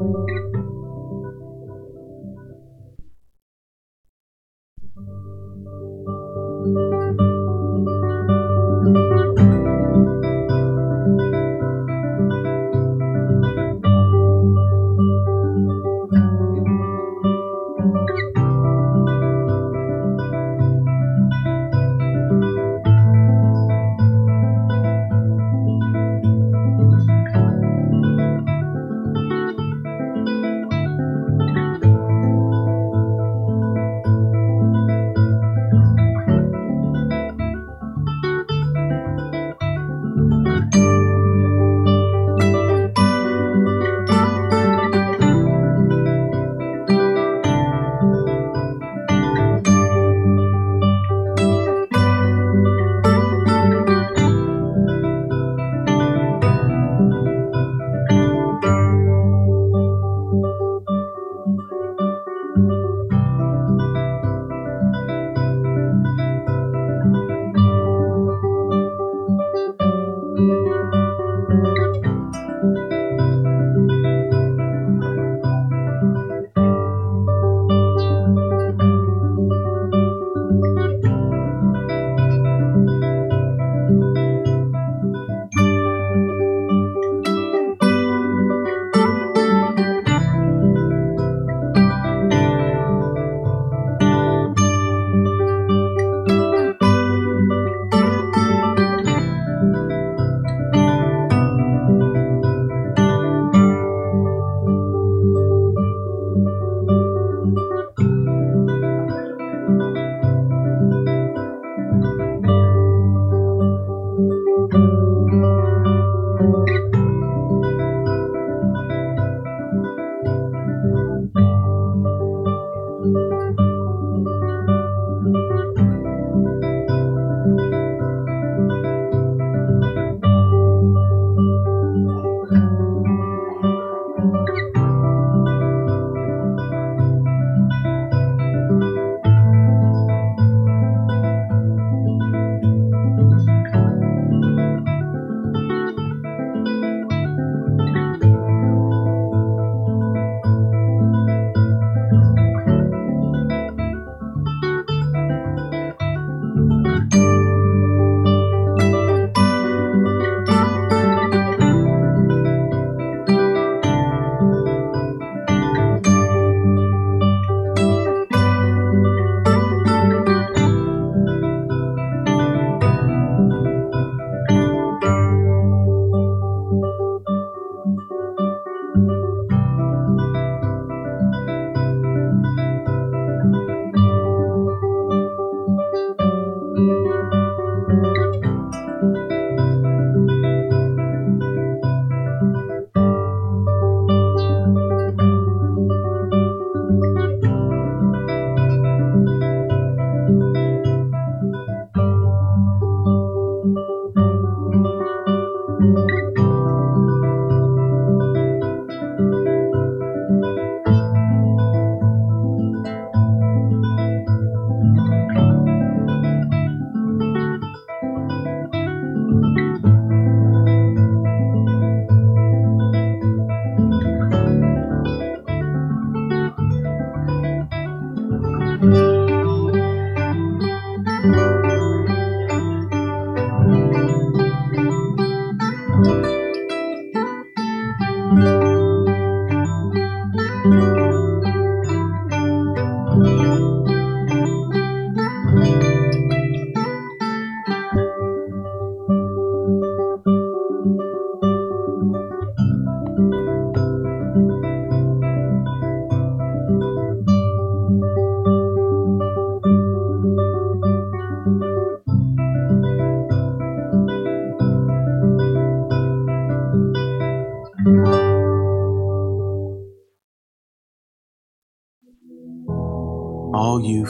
all you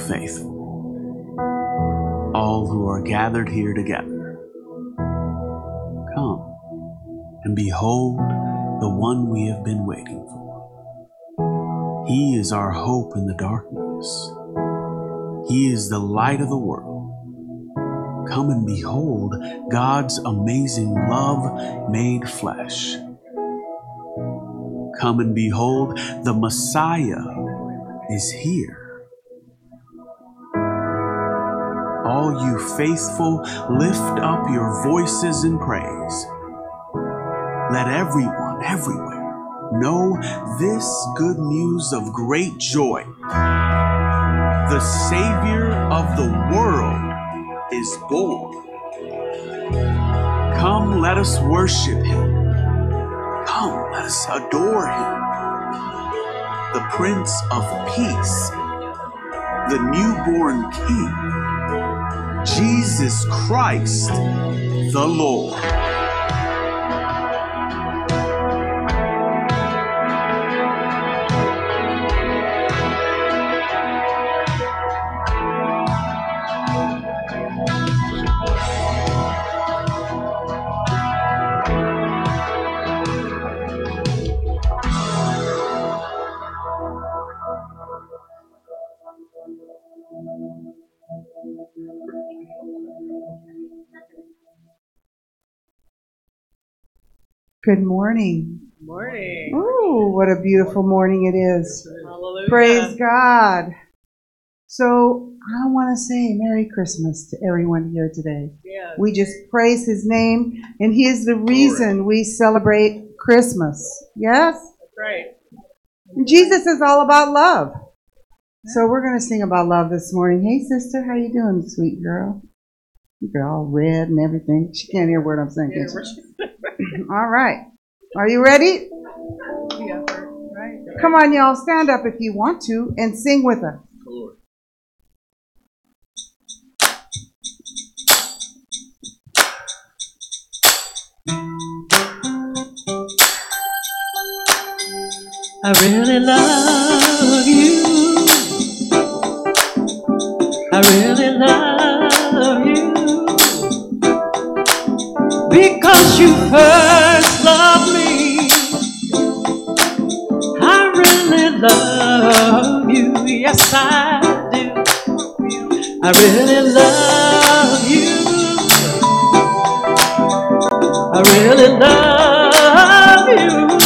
faithful, all who are gathered here together. Come and behold the one we have been waiting for. He is our hope in the darkness. He is the light of the world. Come and behold God's amazing love made flesh. Come and behold, the Messiah is here. All you faithful, lift up your voices in praise. Let everyone, everywhere, know this good news of great joy. The Savior of the world is born. Come, let us worship him. Come, let us adore him. The Prince of Peace, the newborn King, Jesus Christ, the Lord. Good morning. Morning. Oh, what a beautiful morning it is. Hallelujah. Praise God. So, I want to say Merry Christmas to everyone here today. Yes. We just praise His name, and He is the reason we celebrate Christmas. Yes? That's right. Jesus is all about love. So, we're going to sing about love this morning. Hey, sister, how you doing, sweet girl? You're all red and everything. She can't hear what I'm saying. All right. Are you ready? Come on, y'all, stand up if you want to and sing with us. I really love you. I really love Because you first loved me. I really love you. Yes, I do. I really love you. I really love you.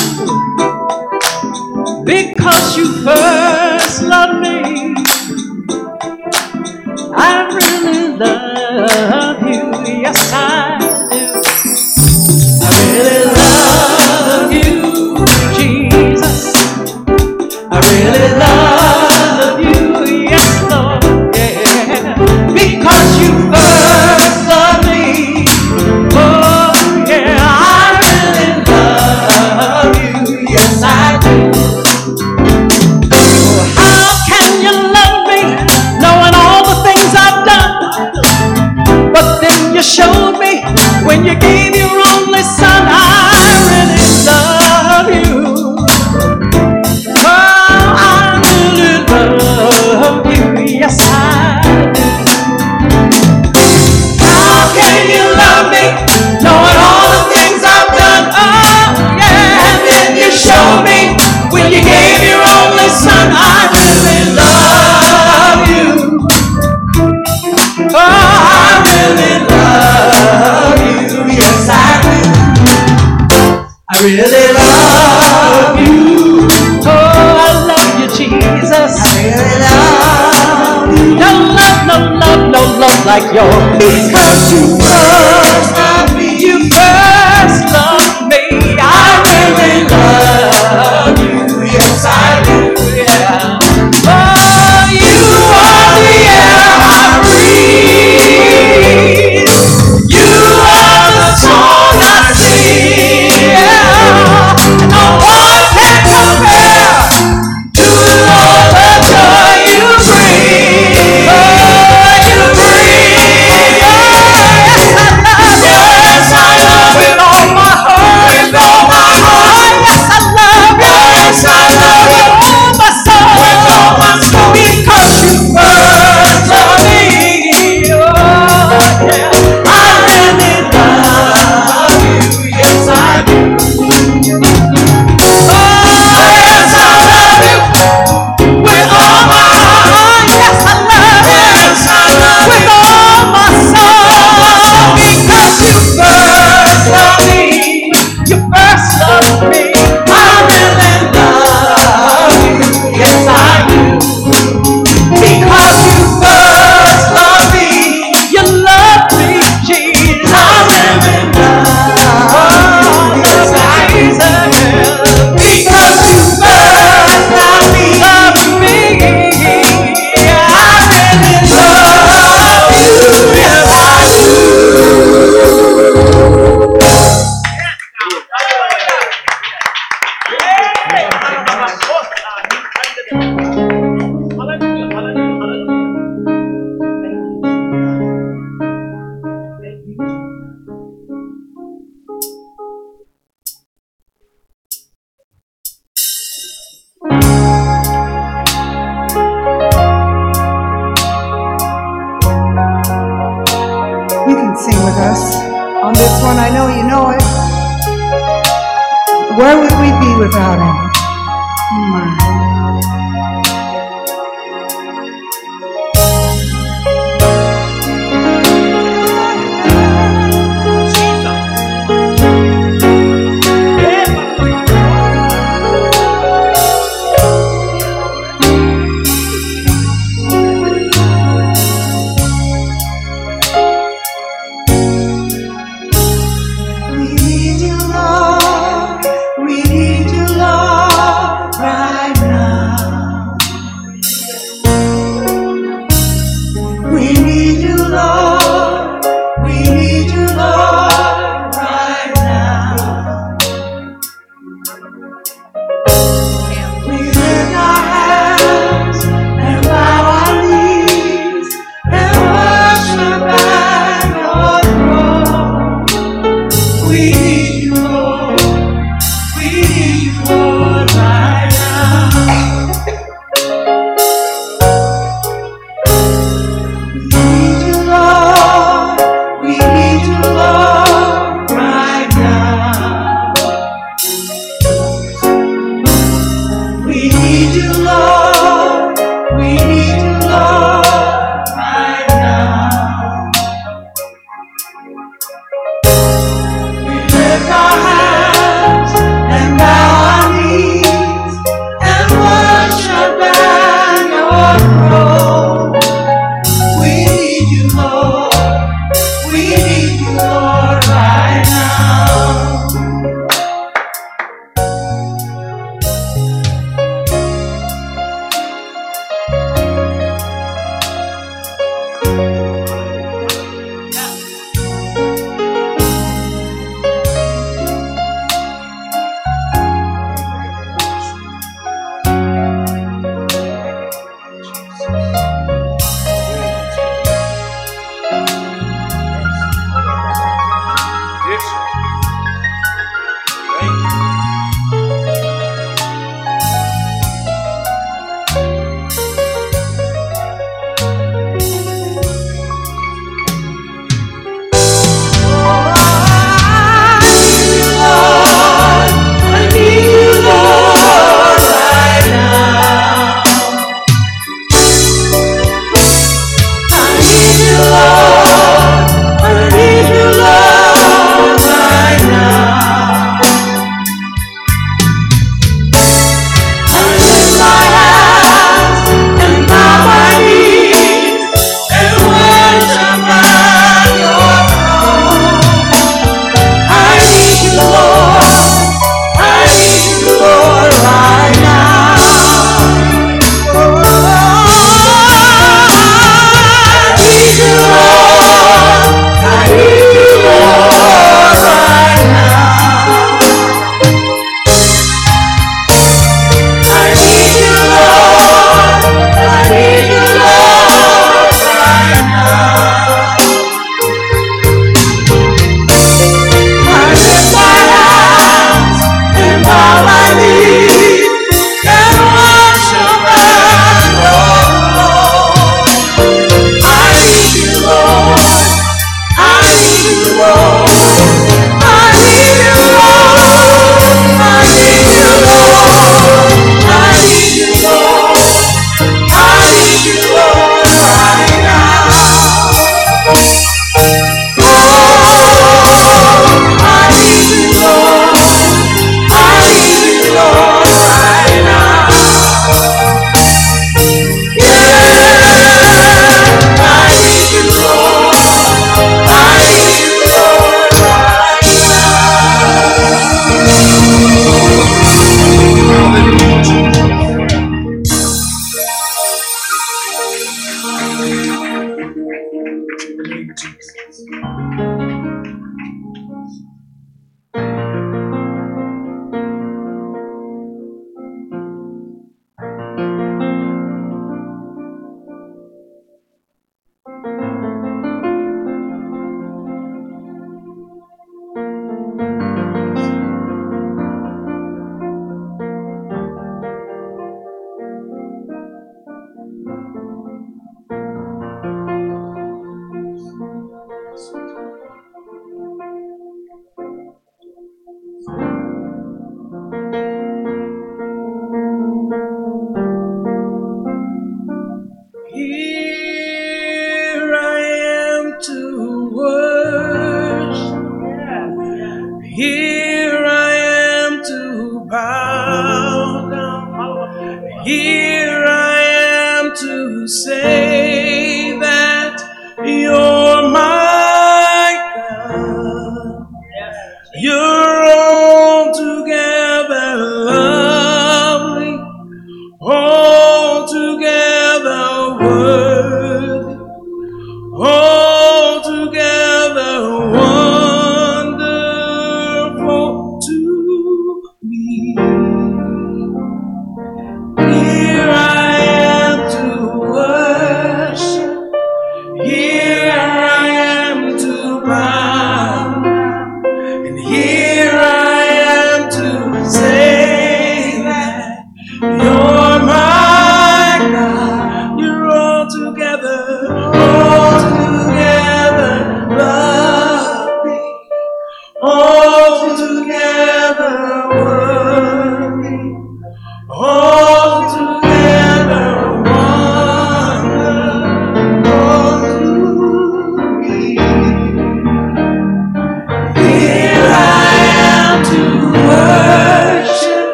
Because you first loved me. I really love you. Yes, I you like yours. Because you first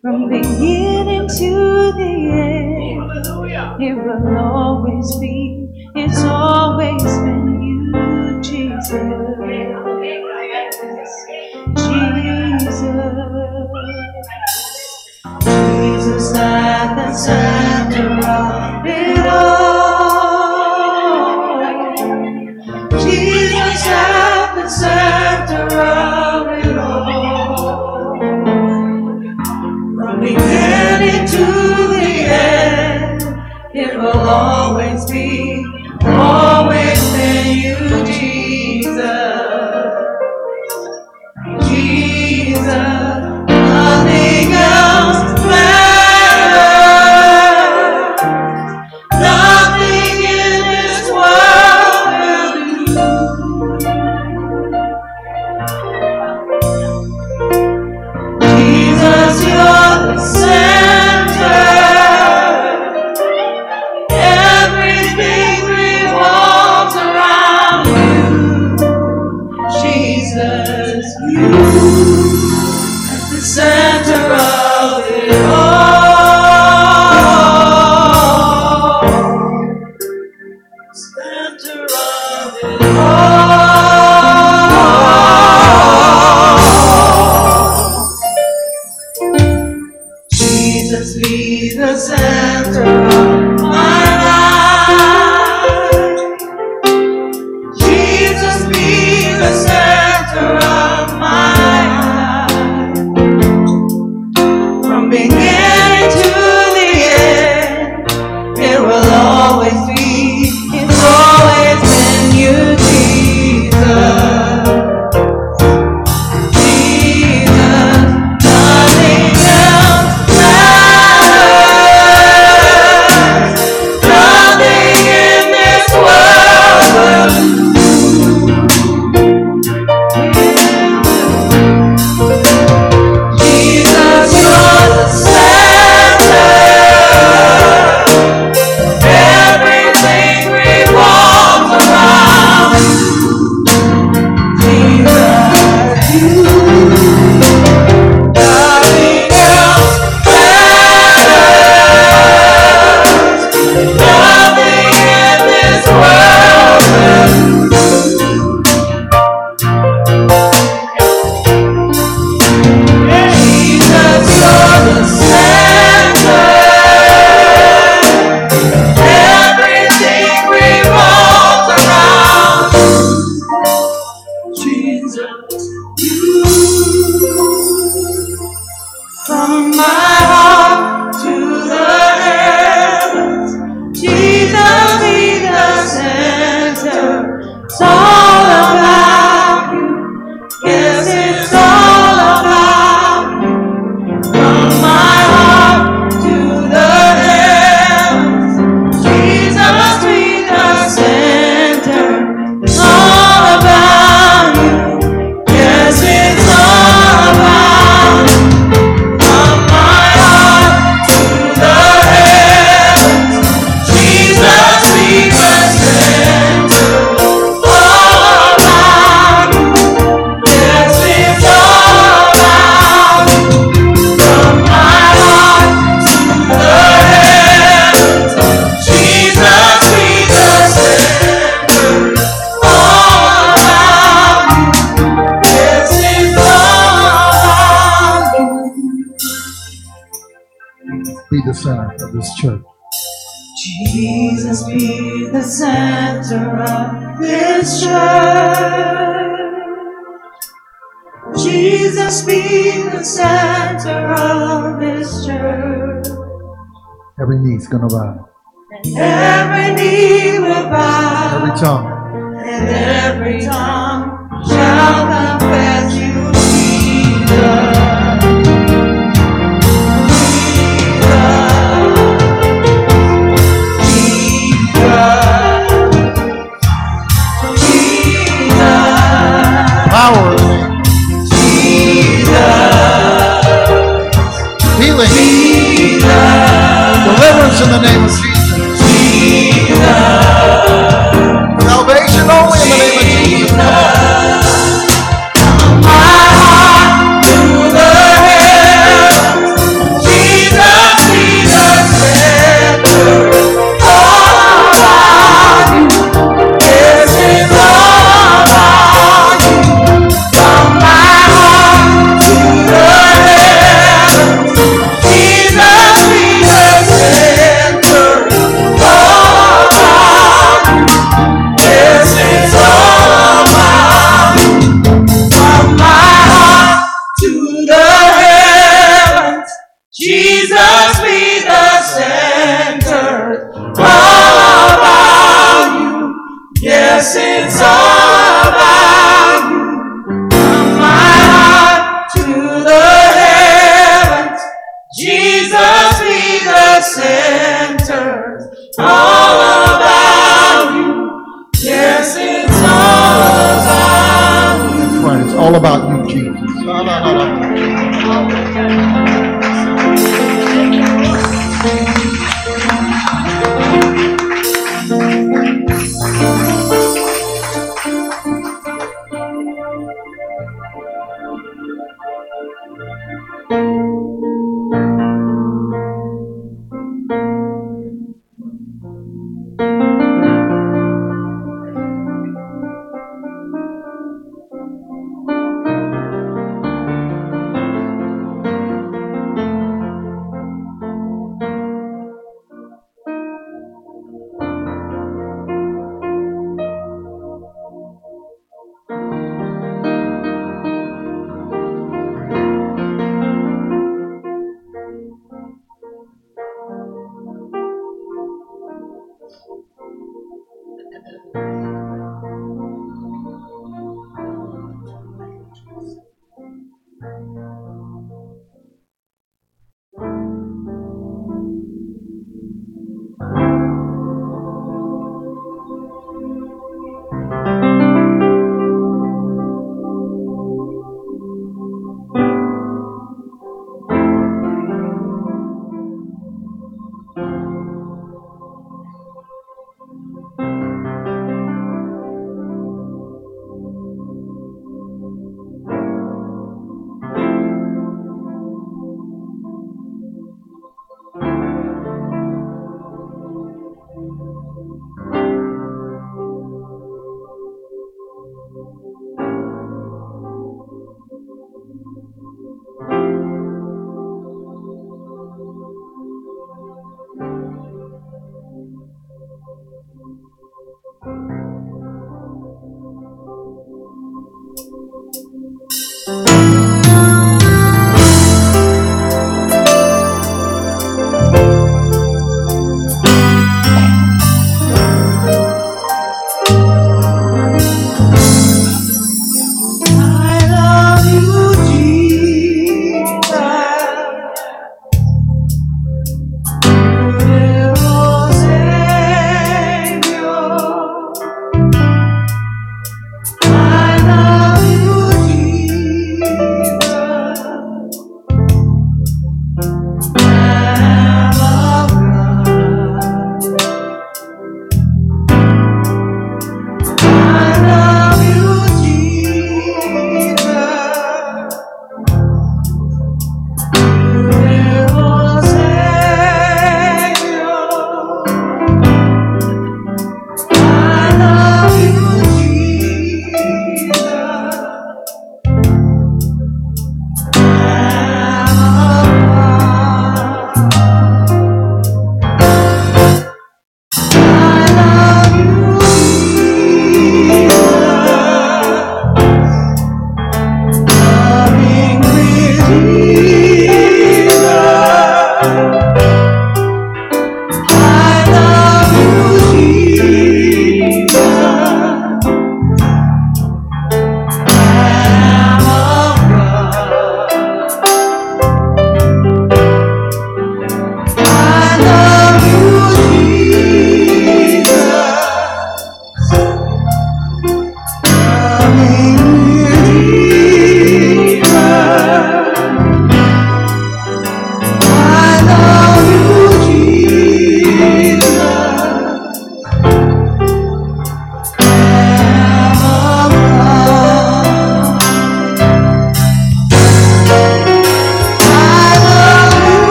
From beginning to the end, Hallelujah. it will always be. It's always been you, Jesus. Jesus. Jesus at the side. Every knee's going to bow. Every knee will bow. Every tongue. And every tongue shall confess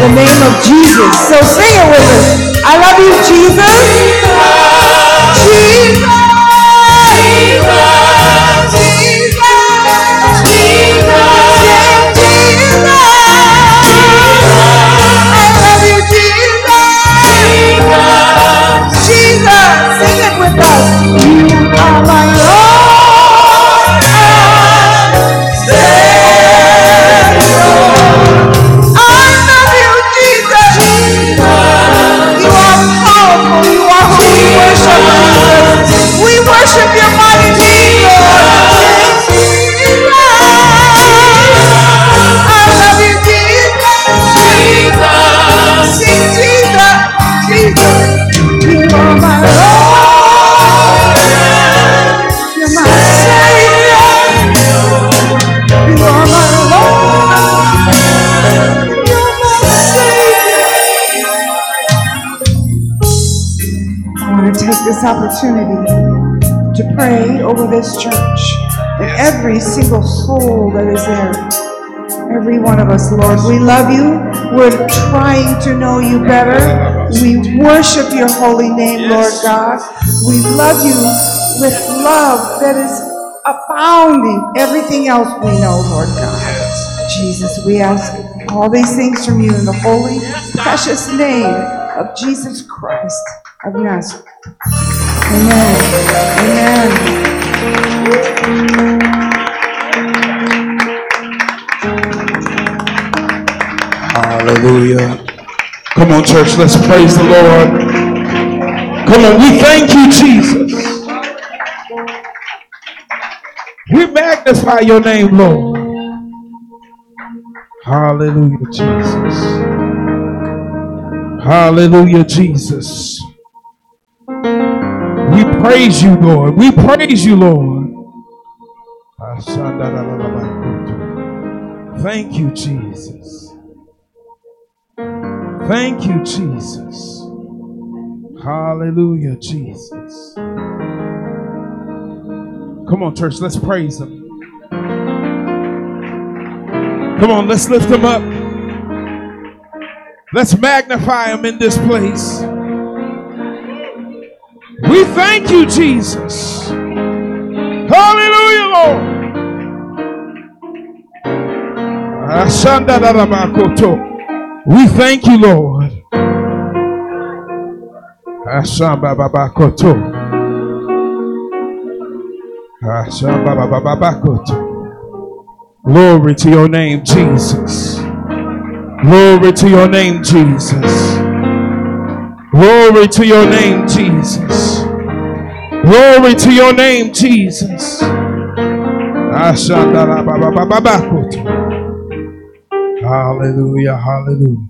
the name of Jesus. So sing it with us. I love you, Jesus. Jesus. Opportunity to pray over this church and every single soul that is there. Every one of us, Lord. We love you. We're trying to know you better. We worship your holy name, Lord God. We love you with love that is abounding everything else we know, Lord God. Jesus, we ask all these things from you in the holy, precious name of Jesus Christ of Nazareth. Amen. Amen. Hallelujah. Come on, church, let's praise the Lord. Come on, we thank you, Jesus. We magnify your name, Lord. Hallelujah, Jesus. Hallelujah, Jesus. We praise you, Lord. We praise you, Lord. Thank you, Jesus. Thank you, Jesus. Hallelujah, Jesus. Come on, church, let's praise him. Come on, let's lift him up. Let's magnify him in this place. We thank you, Jesus. Hallelujah, Lord. We thank you, Lord. Glory to your name, Jesus. Glory to your name, Jesus. Glory to your name, Jesus. Glory to your name, Jesus. Hallelujah, hallelujah.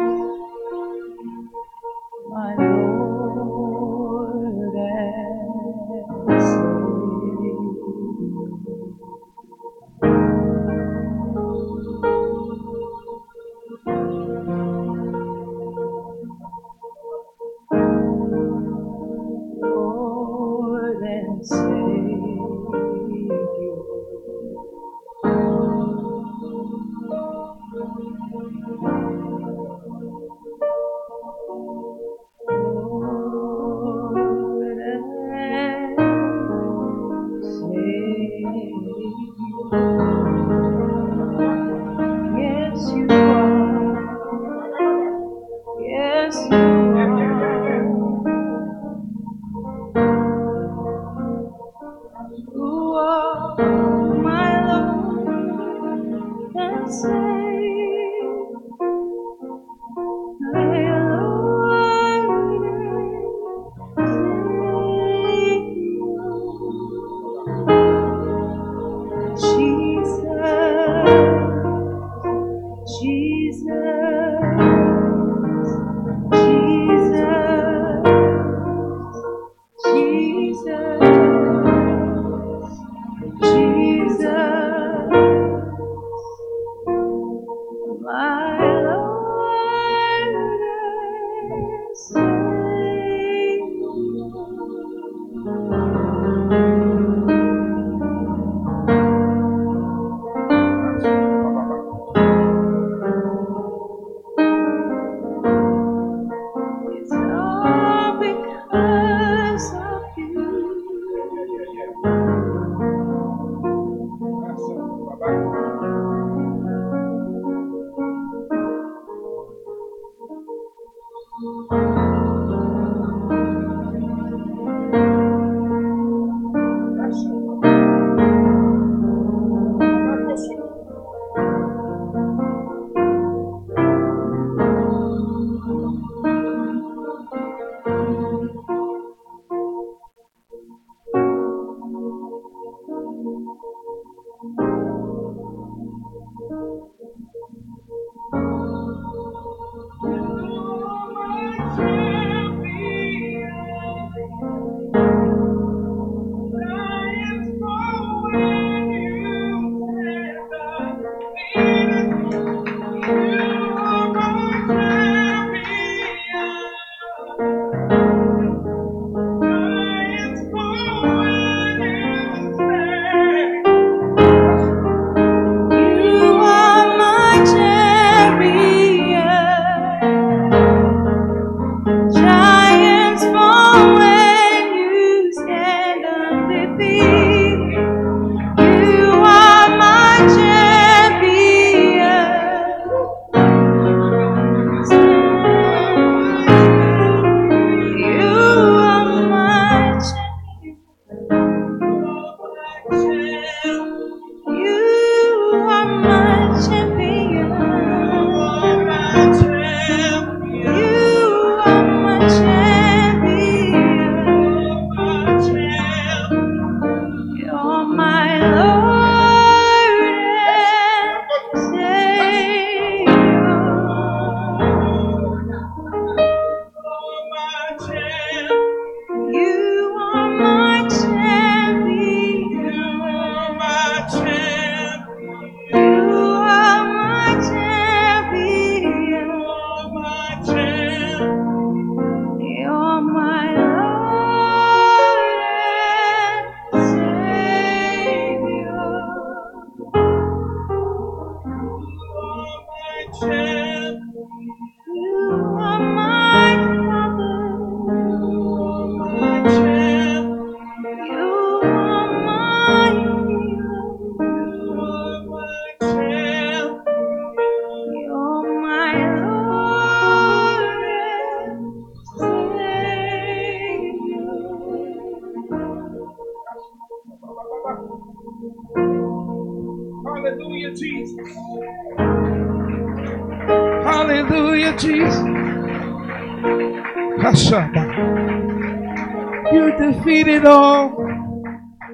You defeated all.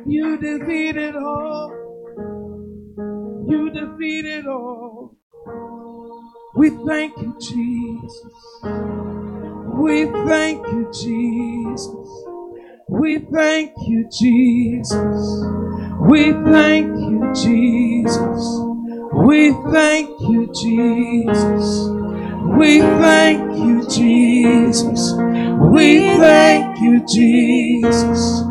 You defeated all. You defeated all. We thank you, Jesus. We thank you, Jesus. We thank you, Jesus. We thank you, Jesus. We thank you, Jesus. We thank you, Jesus. We thank you, Jesus.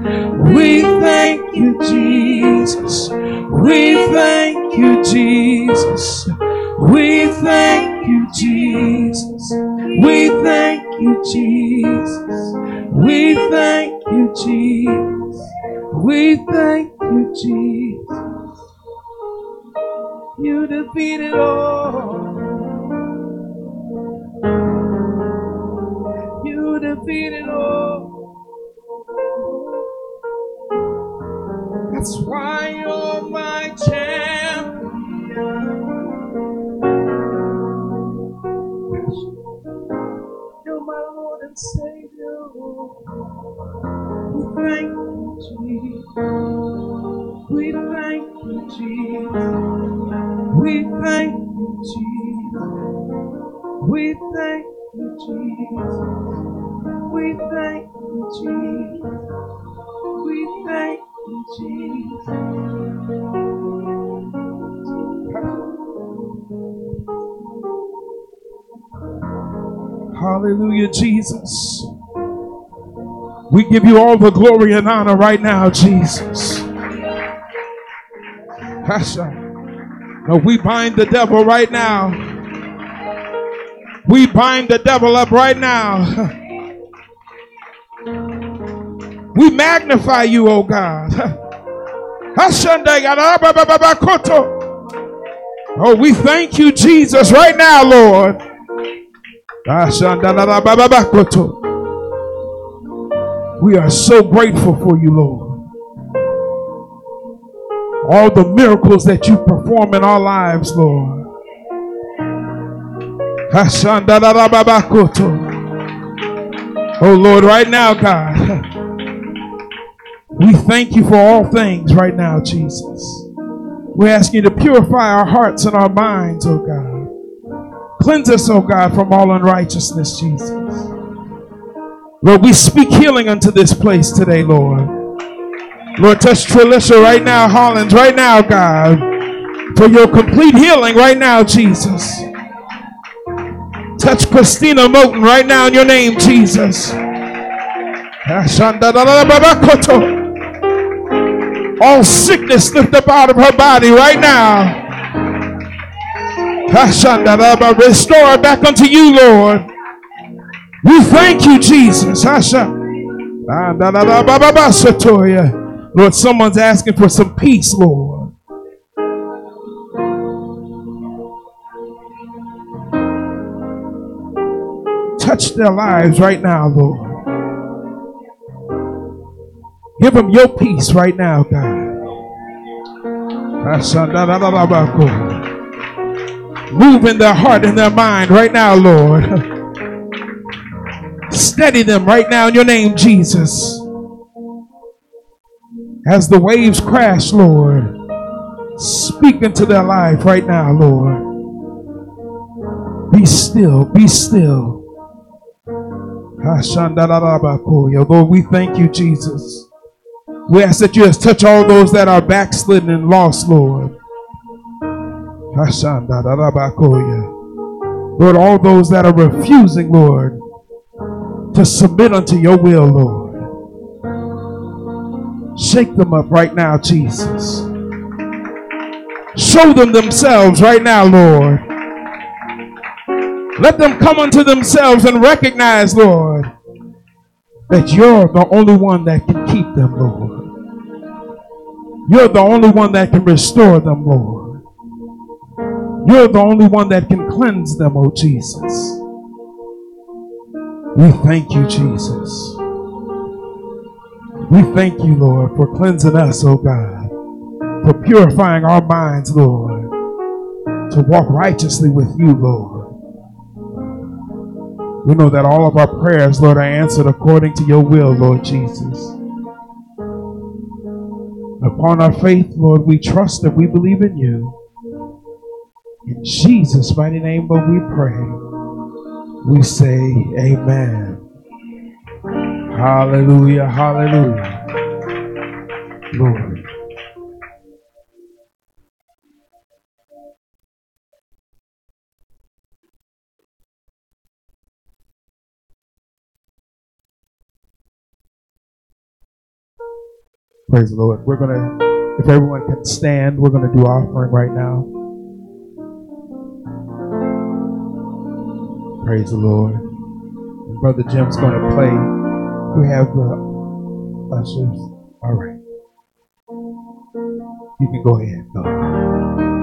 We thank you, Jesus. We thank you, Jesus. We thank you, Jesus. We thank you, Jesus. We thank you, Jesus. We thank you, Jesus. You defeated all. Undefeated. Oh. That's why you're my champion. You're my Lord and Savior. We thank you, Jesus. We thank you, Jesus. We thank you, Jesus. We thank you, Jesus. We thank you, Jesus. We thank you, Jesus. Hallelujah, Jesus. We give you all the glory and honor right now, Jesus. Pastor, no, we bind the devil right now. We bind the devil up right now. We magnify you, oh God. Oh, we thank you, Jesus, right now, Lord. We are so grateful for you, Lord. All the miracles that you perform in our lives, Lord. Oh, Lord, right now, God. We thank you for all things right now, Jesus. We ask you to purify our hearts and our minds, oh God. Cleanse us, oh God, from all unrighteousness, Jesus. Lord, we speak healing unto this place today, Lord. Lord, touch Trilissa right now, Hollins right now, God, for your complete healing right now, Jesus. Touch Christina Moten right now in your name, Jesus. All sickness lift up out of her body right now. Restore back unto you, Lord. We thank you, Jesus. Lord, someone's asking for some peace, Lord. Touch their lives right now, Lord. Give them your peace right now, God. Move in their heart and their mind right now, Lord. Steady them right now in your name, Jesus. As the waves crash, Lord, speak into their life right now, Lord. Be still, be still. Lord, we thank you, Jesus. We ask that you just touch all those that are backslidden and lost, Lord. Lord, all those that are refusing, Lord, to submit unto your will, Lord. Shake them up right now, Jesus. Show them themselves right now, Lord. Let them come unto themselves and recognize, Lord, that you're the only one that can keep them, Lord. You're the only one that can restore them, Lord. You're the only one that can cleanse them, oh Jesus. We thank you, Jesus. We thank you, Lord, for cleansing us, oh God, for purifying our minds, Lord, to walk righteously with you, Lord. We know that all of our prayers, Lord, are answered according to your will, Lord Jesus. Upon our faith, Lord, we trust that we believe in you. In Jesus' mighty name, Lord, we pray. We say, Amen. Hallelujah, hallelujah. Lord. Praise the Lord. We're going to, if everyone can stand, we're going to do offering right now. Praise the Lord. Brother Jim's going to play. We have the ushers. All right. You can go ahead. Go.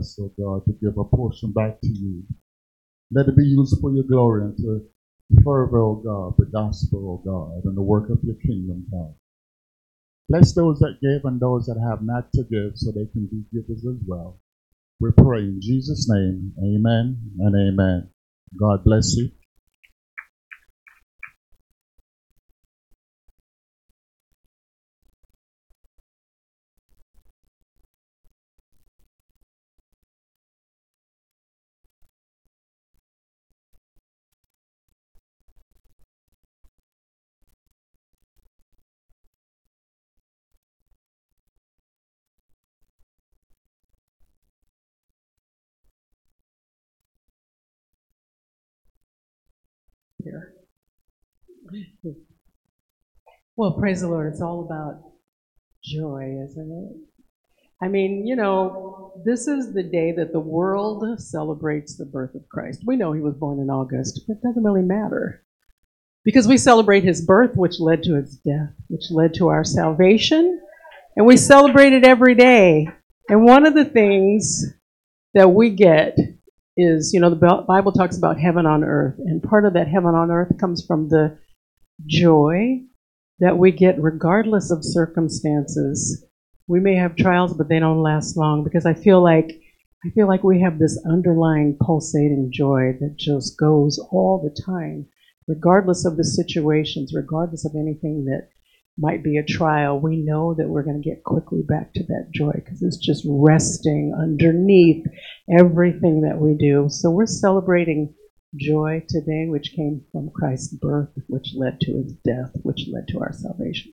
Us, oh God, to give a portion back to you. Let it be used for your glory and to further, oh God, the gospel, oh God, and the work of your kingdom, God. Bless those that give and those that have not to give so they can be givers as well. We pray in Jesus' name. Amen and amen. God bless you. Here. Well, praise the Lord. It's all about joy, isn't it? I mean, you know, this is the day that the world celebrates the birth of Christ. We know he was born in August, but it doesn't really matter. Because we celebrate his birth, which led to his death, which led to our salvation, and we celebrate it every day. And one of the things that we get is, you know, the Bible talks about heaven on earth, and part of that heaven on earth comes from the joy that we get regardless of circumstances. We may have trials, but they don't last long because I feel like I feel like we have this underlying pulsating joy that just goes all the time, regardless of the situations, regardless of anything that might be a trial. We know that we're going to get quickly back to that joy because it's just resting underneath everything that we do. So we're celebrating joy today, which came from Christ's birth, which led to his death, which led to our salvation.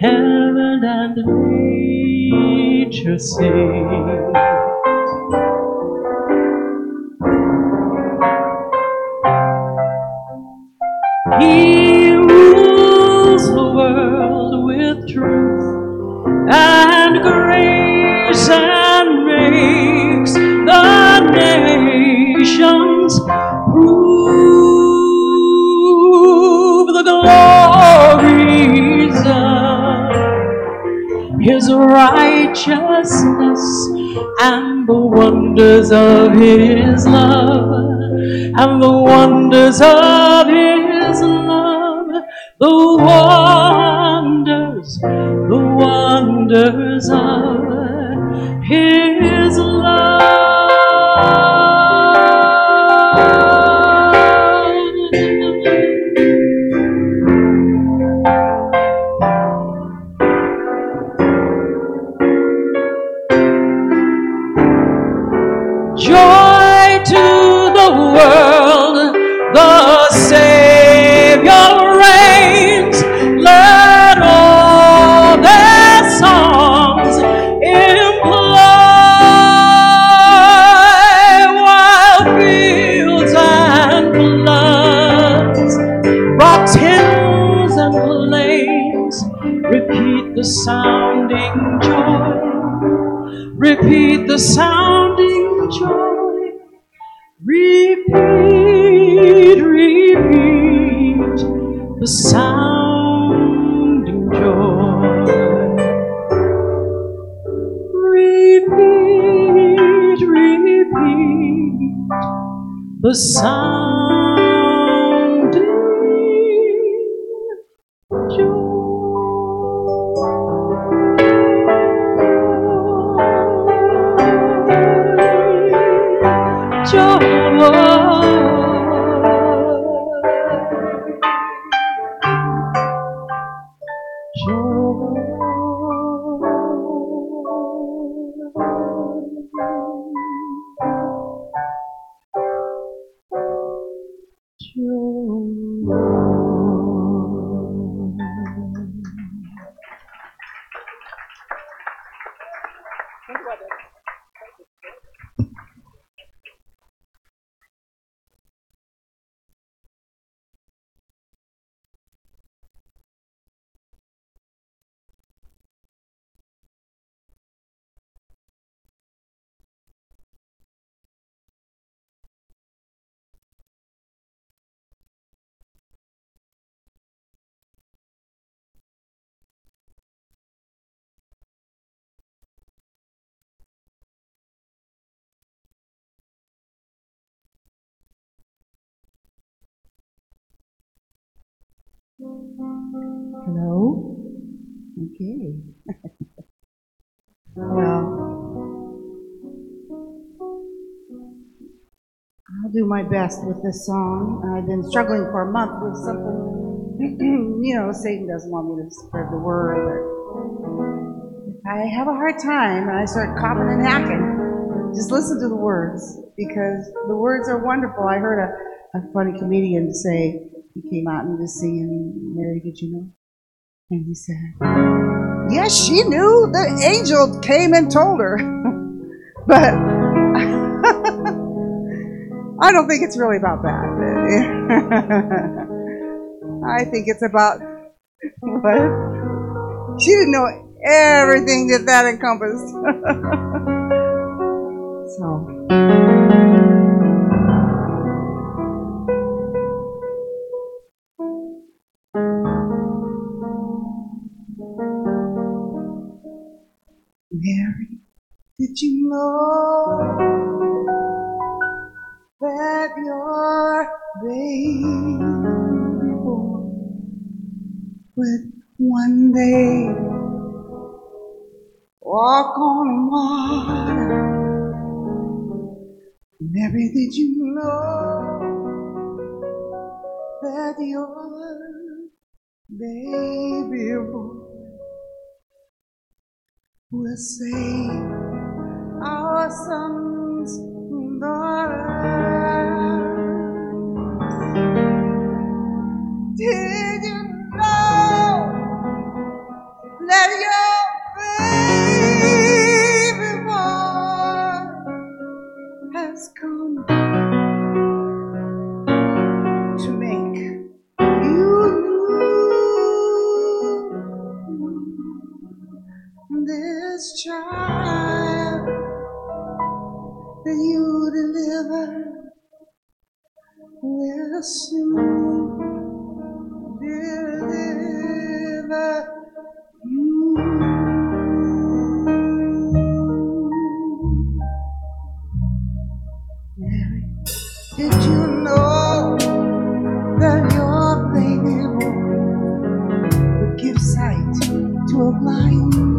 heaven and nature sing. He rules the world with truth his righteousness and the wonders of his love. And the wonders of his love. The wonders the wonders of my best with this song. I've been struggling for a month with something. you know, Satan doesn't want me to spread the word, but I have a hard time and I start coughing and hacking, just listen to the words because the words are wonderful. I heard a, a funny comedian say, he came out and was singing, Mary, did you know? And he said, Yes, she knew. The angel came and told her. but I don't think it's really about that. I think it's about what? She didn't know everything that that encompassed. so. Mary, did you know your baby boy with one day walk on water and everything you know that your baby boy will save our sons and daughters. you deliver. Yes, you deliver. Did you know that your baby boy would give sight to a blind man?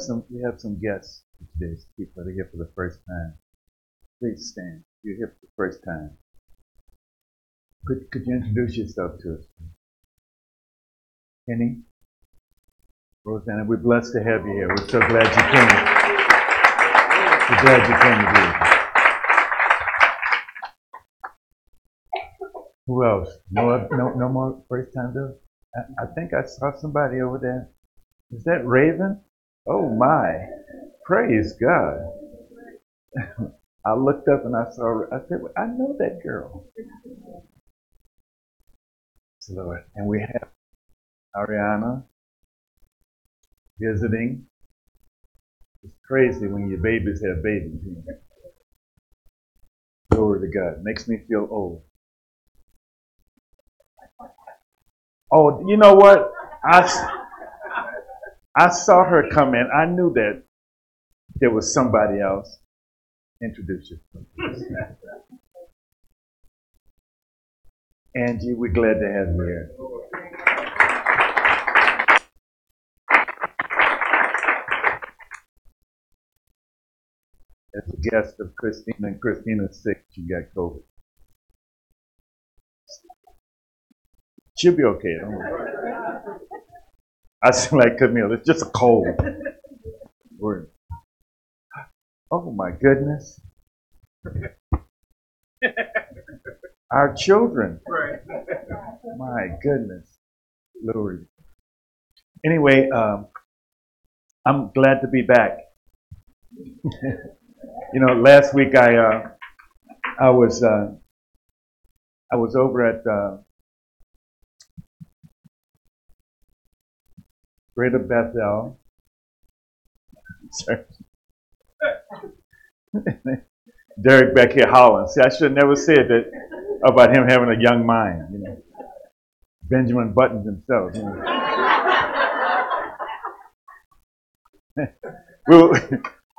Some we have some guests today. People that are here for the first time. Please stand. You're here for the first time. Could could you introduce yourself to us? Kenny? Rosanna, we're blessed to have you here. We're so glad you came. We're glad you came to be. Who else? No, uh, no, no more first time though. I, I think I saw somebody over there. Is that Raven? Oh my! Praise God! I looked up and I saw. I said, I know that girl. Lord, and we have Ariana visiting. It's crazy when your babies have babies. Glory to God. Makes me feel old. Oh, you know what? I, I saw her come in. I knew that there was somebody else. Introduce you. Angie, we're glad to have you here. As a guest of Christina, and Christina's sick, she got COVID. She'll be okay. Don't worry. I seem like Camille. It's just a cold. Word. Oh my goodness. Our children. Right. My goodness. Lord. Anyway, um, I'm glad to be back. you know, last week I uh, I was uh, I was over at uh, Greater Bethel. Sorry. Derek back here hollering. See, I should have never said that about him having a young mind. You know, Benjamin Buttons himself. You know. we, were,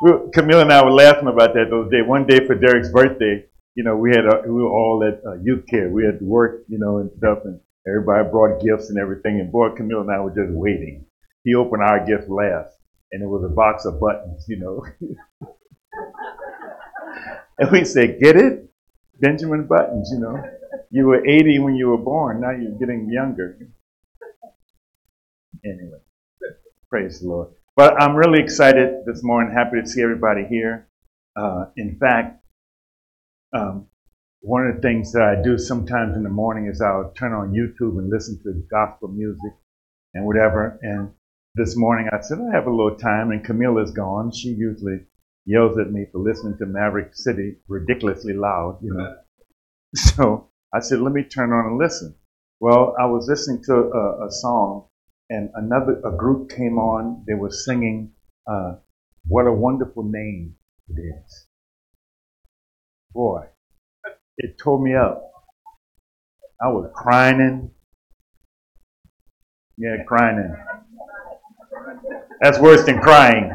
we were, Camille and I were laughing about that those days. One day for Derek's birthday, you know, we had a, we were all at uh, youth care. We had to work, you know, and stuff, and everybody brought gifts and everything. And boy, Camille and I were just waiting. He opened our gift last, and it was a box of buttons, you know. and we said, "Get it, Benjamin Buttons." You know, you were 80 when you were born. Now you're getting younger. Anyway, praise the Lord. But I'm really excited this morning. Happy to see everybody here. Uh, in fact, um, one of the things that I do sometimes in the morning is I'll turn on YouTube and listen to gospel music and whatever. And this morning I said, I have a little time, and Camilla's gone. She usually yells at me for listening to Maverick City ridiculously loud, you know. So I said, let me turn on and listen. Well, I was listening to a, a song, and another a group came on. They were singing, uh, "What a wonderful name it is." Boy, it tore me up. I was crying. Yeah, crying. That's worse than crying.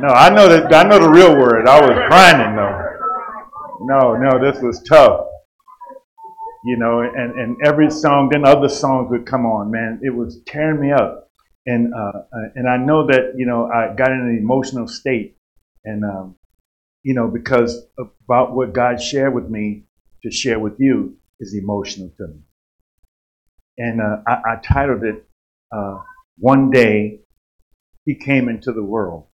No, I know that I know the real word. I was crying though. No, no, this was tough. You know, and, and every song, then other songs would come on, man. It was tearing me up. And uh, uh and I know that, you know, I got in an emotional state. And um, you know, because about what God shared with me to share with you is emotional to me. And uh, I, I, titled it, uh, One Day He Came into the World.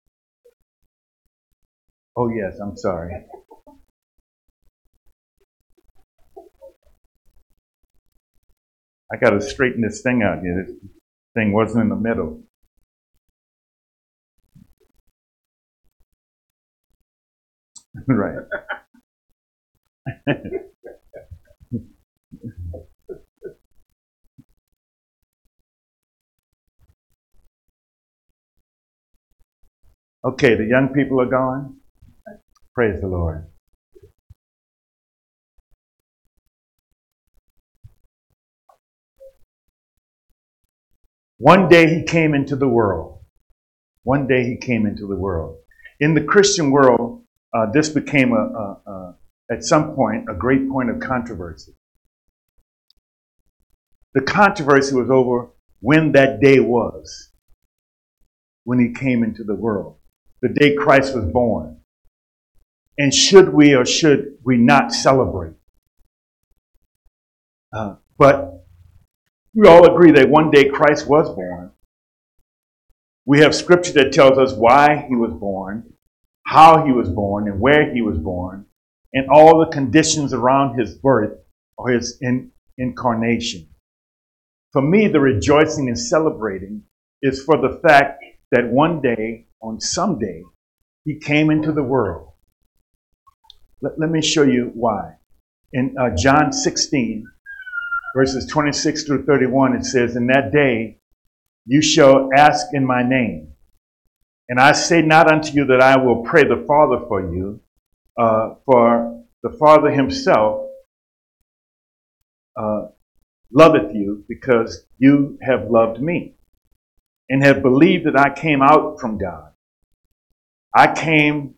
Oh, yes, I'm sorry. I got to straighten this thing out. This thing wasn't in the middle. right. okay, the young people are gone. Praise the Lord. One day he came into the world. One day he came into the world. In the Christian world, uh, this became a, a, a, at some point a great point of controversy. The controversy was over when that day was, when he came into the world, the day Christ was born. And should we or should we not celebrate? Uh, but we all agree that one day Christ was born. We have scripture that tells us why he was born how he was born and where he was born, and all the conditions around his birth or his in, incarnation. For me, the rejoicing and celebrating is for the fact that one day, on some day, he came into the world. Let, let me show you why. In uh, John 16, verses 26 through 31, it says, In that day you shall ask in my name. And I say not unto you that I will pray the Father for you, uh, for the Father himself uh, loveth you because you have loved me and have believed that I came out from God. I came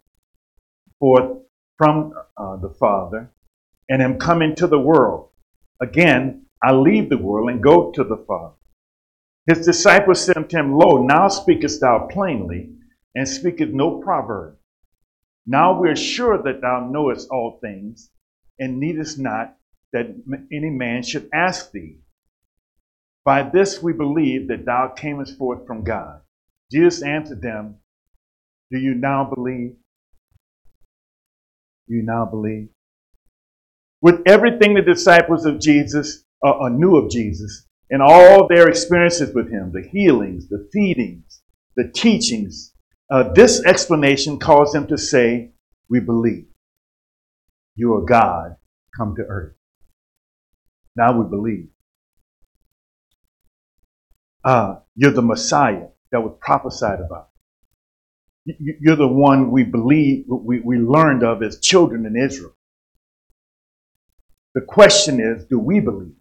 forth from uh, the Father and am come into the world. Again, I leave the world and go to the Father. His disciples said unto him, Lo, now speakest thou plainly and speaketh no proverb. Now we are sure that thou knowest all things, and needest not that any man should ask thee. By this we believe that thou camest forth from God. Jesus answered them, Do you now believe? Do you now believe? With everything the disciples of Jesus uh, uh, knew of Jesus, and all their experiences with him, the healings, the feedings, the teachings, uh, this explanation caused them to say, We believe you are God come to earth. Now we believe. Uh, you're the Messiah that was prophesied about. You're the one we believe, we, we learned of as children in Israel. The question is, do we believe?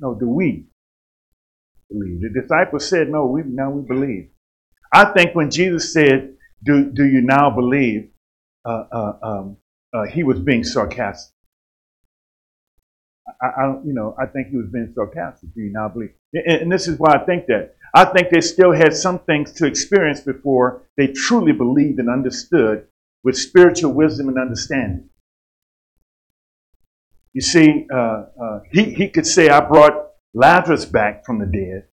No, do we? believe. The disciples said, No, we now we believe. I think when Jesus said, Do, do you now believe? Uh, uh, um, uh, he was being sarcastic. I, I, you know, I think he was being sarcastic. Do you now believe? And, and this is why I think that. I think they still had some things to experience before they truly believed and understood with spiritual wisdom and understanding. You see, uh, uh, he, he could say, I brought Lazarus back from the dead,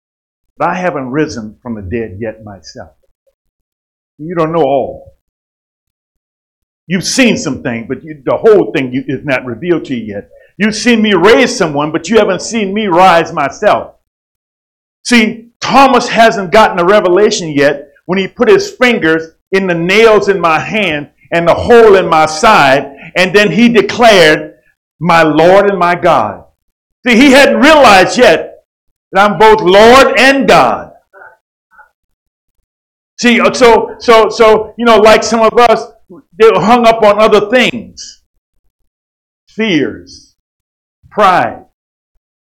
but I haven't risen from the dead yet myself. You don't know all. You've seen some things, but you, the whole thing you, is not revealed to you yet. You've seen me raise someone, but you haven't seen me rise myself. See, Thomas hasn't gotten a revelation yet when he put his fingers in the nails in my hand and the hole in my side, and then he declared, My Lord and my God. See, he hadn't realized yet that I'm both Lord and God. See, uh, so, so, so, you know, like some of us, they were hung up on other things fears, pride,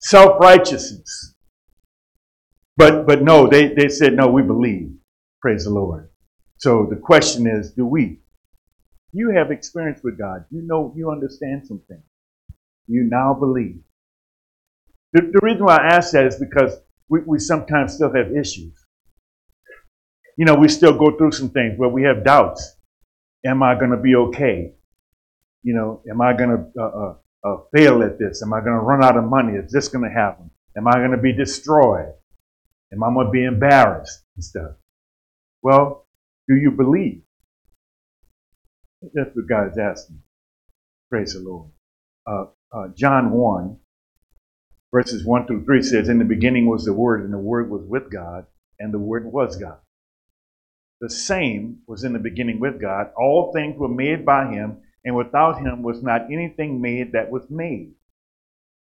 self righteousness. But, but no, they, they said, no, we believe. Praise the Lord. So the question is, do we? You have experience with God. You know, you understand some things. You now believe. The, the reason why I ask that is because we, we sometimes still have issues. You know, we still go through some things where we have doubts. Am I going to be okay? You know, am I going to uh, uh, uh, fail at this? Am I going to run out of money? Is this going to happen? Am I going to be destroyed? Am I going to be embarrassed and stuff? Well, do you believe? That's what God is asking. Praise the Lord. Uh, uh, John 1, verses 1 through 3 says, In the beginning was the Word, and the Word was with God, and the Word was God. The same was in the beginning with God. All things were made by him, and without him was not anything made that was made.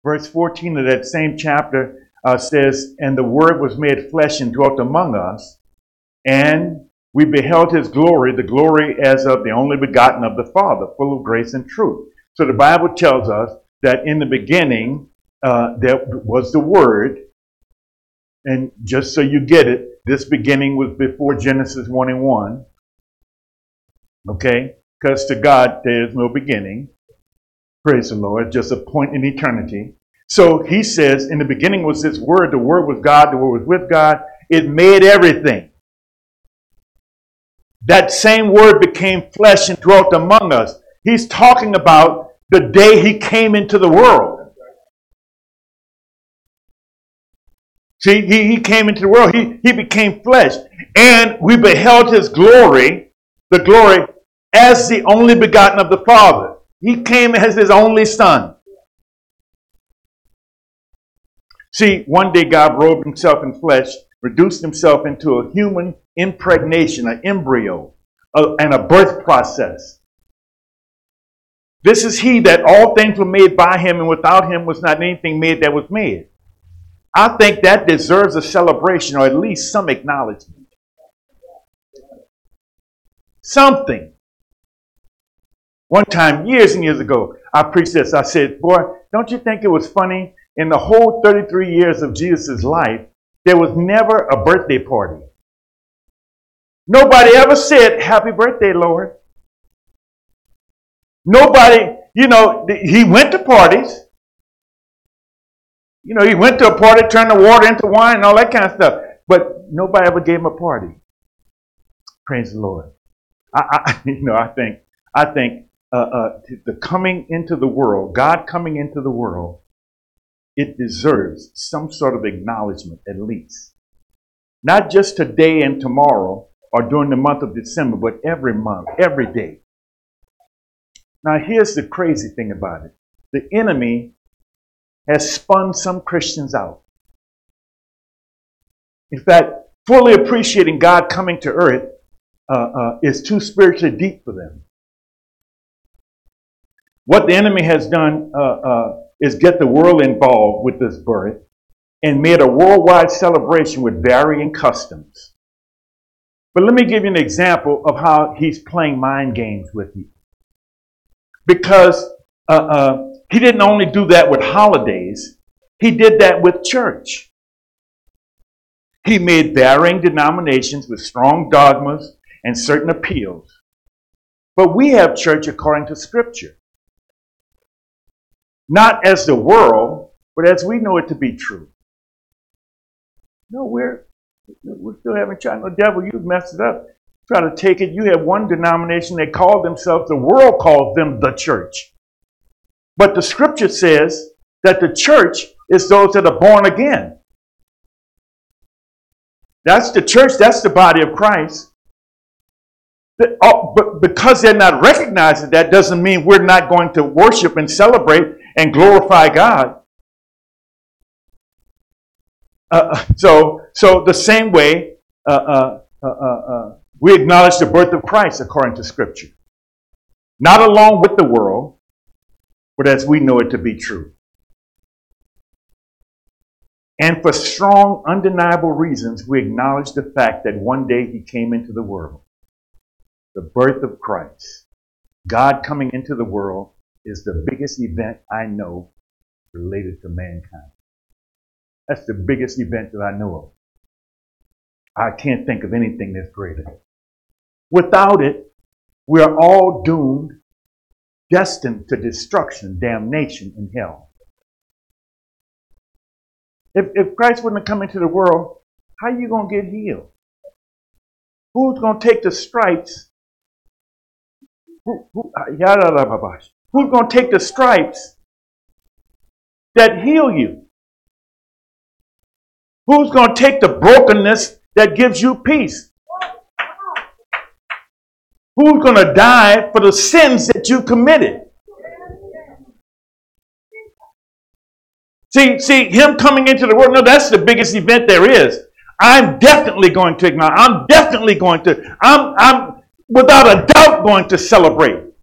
Verse 14 of that same chapter uh, says, And the Word was made flesh and dwelt among us, and we beheld his glory, the glory as of the only begotten of the Father, full of grace and truth. So the Bible tells us that in the beginning uh, there was the Word, and just so you get it, this beginning was before Genesis 1 and 1. Okay? Because to God there is no beginning. Praise the Lord. Just a point in eternity. So he says, in the beginning was this word, the word was God, the word was with God. It made everything. That same word became flesh and dwelt among us. He's talking about the day he came into the world. See, he, he came into the world. He, he became flesh. And we beheld his glory, the glory, as the only begotten of the Father. He came as his only son. See, one day God robed himself in flesh, reduced himself into a human impregnation, an embryo, a, and a birth process. This is he that all things were made by him, and without him was not anything made that was made. I think that deserves a celebration or at least some acknowledgement. Something. One time, years and years ago, I preached this. I said, Boy, don't you think it was funny? In the whole 33 years of Jesus' life, there was never a birthday party. Nobody ever said, Happy birthday, Lord. Nobody, you know, he went to parties. You know, he went to a party, turned the water into wine and all that kind of stuff. But nobody ever gave him a party. Praise the Lord. I, I you know, I think, I think uh, uh, the coming into the world, God coming into the world, it deserves some sort of acknowledgement at least. Not just today and tomorrow or during the month of December, but every month, every day. Now, here's the crazy thing about it the enemy has spun some Christians out. In fact, fully appreciating God coming to earth uh, uh, is too spiritually deep for them. What the enemy has done uh, uh is get the world involved with this birth and made a worldwide celebration with varying customs. But let me give you an example of how he's playing mind games with you. Because uh, uh, he didn't only do that with holidays, he did that with church. He made varying denominations with strong dogmas and certain appeals. But we have church according to Scripture. Not as the world, but as we know it to be true. No, we're, we're still having tried. No, devil, you've messed it up. Try to take it. You have one denomination, they call themselves, the world calls them the church. But the scripture says that the church is those that are born again. That's the church, that's the body of Christ. Oh, but because they're not recognizing that doesn't mean we're not going to worship and celebrate and glorify God. Uh, uh so, so the same way uh uh, uh, uh, we acknowledge the birth of Christ according to Scripture, not along with the world, but as we know it to be true. And for strong, undeniable reasons, we acknowledge the fact that one day he came into the world. The birth of Christ. God coming into the world is the biggest event I know related to mankind. That's the biggest event that I know of. I can't think of anything that's greater. Without it, we are all doomed, destined to destruction, damnation, and hell. If, if Christ wouldn't have come into the world, how are you going to get healed? Who's going to take the stripes? Who, who, ah, who's going to take the stripes that heal you? Who's going to take the brokenness that gives you peace? Who's going to die for the sins that you committed? See, see, him coming into the world, no, that's the biggest event there is. I'm definitely going to acknowledge. I'm definitely going to, I'm, I'm without a doubt going to celebrate.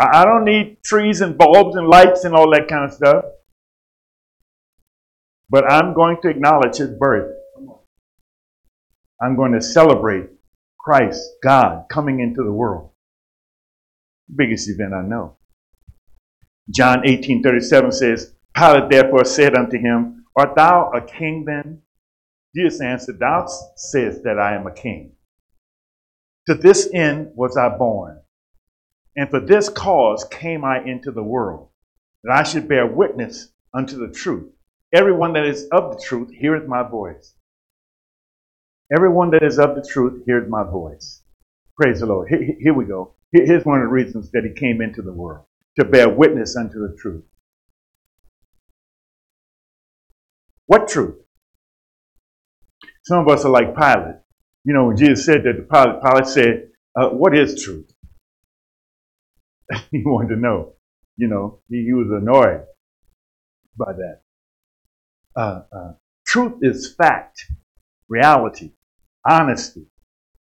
I, don't need trees and bulbs and lights and all that kind of stuff. But I'm going to acknowledge his birth. I'm going to celebrate Christ, God, coming into the world. Biggest event I know. John 18 37 says, Pilate therefore said unto him, Art thou a king then? Jesus answered, Thou sayest that I am a king. To this end was I born, and for this cause came I into the world, that I should bear witness unto the truth. Everyone that is of the truth heareth my voice. Everyone that is of the truth hears my voice. Praise the Lord. Here, here we go. Here's one of the reasons that he came into the world to bear witness unto the truth. What truth? Some of us are like Pilate. You know, when Jesus said that, the Pilate, Pilate said, uh, What is truth? he wanted to know. You know, he, he was annoyed by that. Uh, uh, truth is fact, reality, honesty,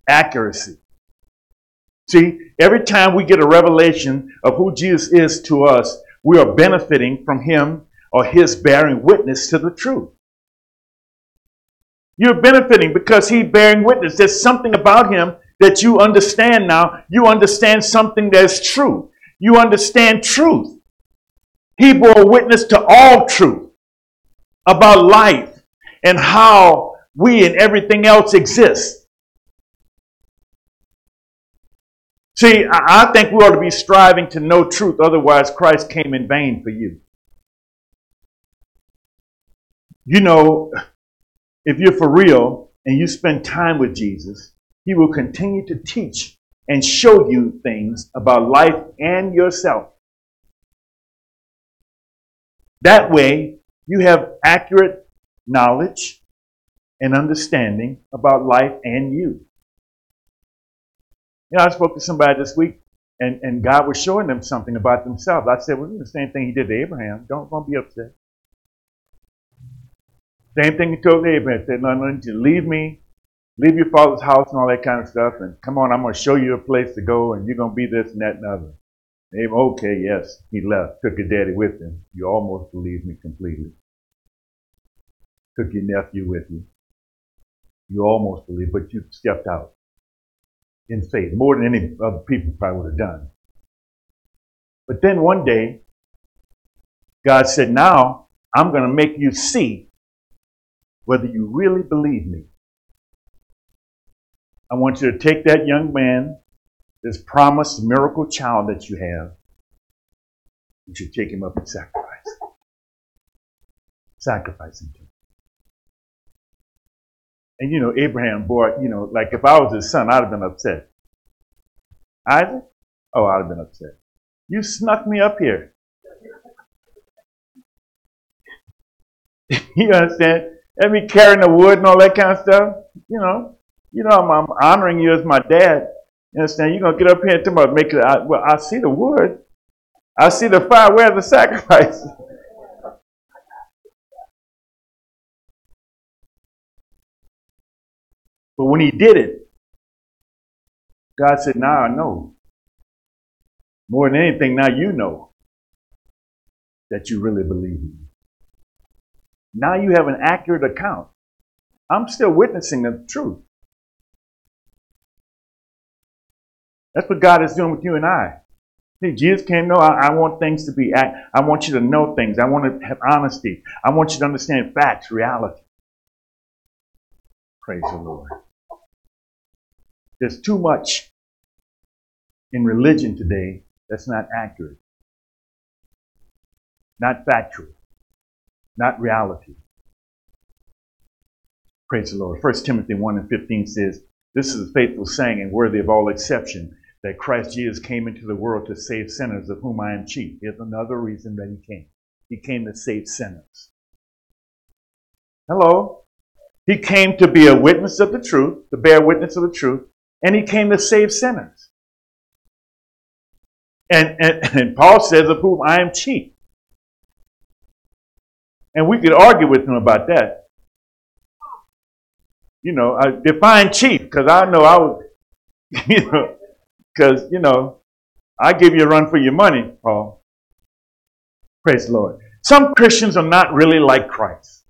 accuracy. See, every time we get a revelation of who Jesus is to us, we are benefiting from him or his bearing witness to the truth. You're benefiting because he's bearing witness. There's something about him that you understand now. You understand something that's true. You understand truth. He bore witness to all truth about life and how we and everything else exists. See, I think we ought to be striving to know truth, otherwise, Christ came in vain for you. You know, if you're for real and you spend time with Jesus, He will continue to teach and show you things about life and yourself. That way, you have accurate knowledge and understanding about life and you. You know, I spoke to somebody this week, and, and God was showing them something about themselves. I said, well, the same thing he did to Abraham. Don't, don't be upset. Same thing he told Abraham. He said, no, no, you leave me, leave your father's house and all that kind of stuff, and come on, I'm going to show you a place to go, and you're going to be this and that and other. Abraham, okay, yes, he left, took his daddy with him. You almost believe me completely. Took your nephew with you. You almost believe, but you stepped out in faith, more than any other people probably would have done. But then one day, God said, Now I'm going to make you see whether you really believe me. I want you to take that young man, this promised miracle child that you have, and you should take him up and sacrifice. Sacrifice him to him. And you know, Abraham boy, you know, like if I was his son, I'd have been upset. Isaac? Oh, I'd have been upset. You snuck me up here. you understand? Let me carrying the wood and all that kind of stuff. You know, you know, I'm, I'm honoring you as my dad. You understand? You're gonna get up here and talk make it. I, well, I see the wood. I see the fire. Where's the sacrifice? But when he did it, God said, Now I know. More than anything, now you know that you really believe me. Now you have an accurate account I'm still witnessing the truth. That's what God is doing with you and I. See, Jesus came, no, I, I want things to be, I, I want you to know things. I want to have honesty. I want you to understand facts, reality. Praise the Lord. There's too much in religion today that's not accurate, not factual, not reality. Praise the Lord. 1 Timothy 1 and 15 says, This is a faithful saying and worthy of all exception that Christ Jesus came into the world to save sinners, of whom I am chief. Here's another reason that he came. He came to save sinners. Hello? He came to be a witness of the truth, to bear witness of the truth, and he came to save sinners. And, and, and Paul says, of whom I am chief. And we could argue with him about that. You know, I define chief because I know I was, you know, because, you know, I give you a run for your money, Paul. Praise the Lord. Some Christians are not really like Christ.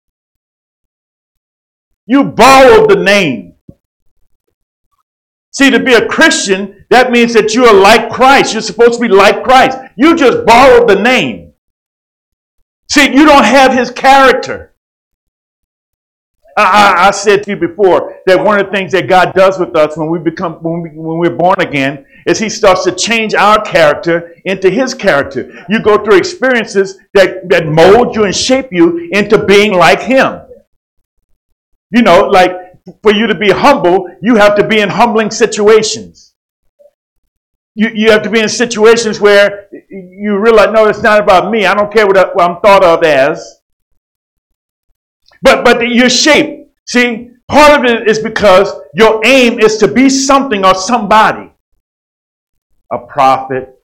You borrowed the name. See, to be a Christian, that means that you are like Christ. You're supposed to be like Christ. You just borrowed the name. See, you don't have his character. I, I, said to you before that one of the things that God does with us when we become when, we, when we're born again is He starts to change our character into His character. You go through experiences that, that mold you and shape you into being like Him. You know, like for you to be humble, you have to be in humbling situations. You, you have to be in situations where you realize, no, it's not about me. I don't care what, I, what I'm thought of as. But but you're shaped. See, part of it is because your aim is to be something or somebody. A prophet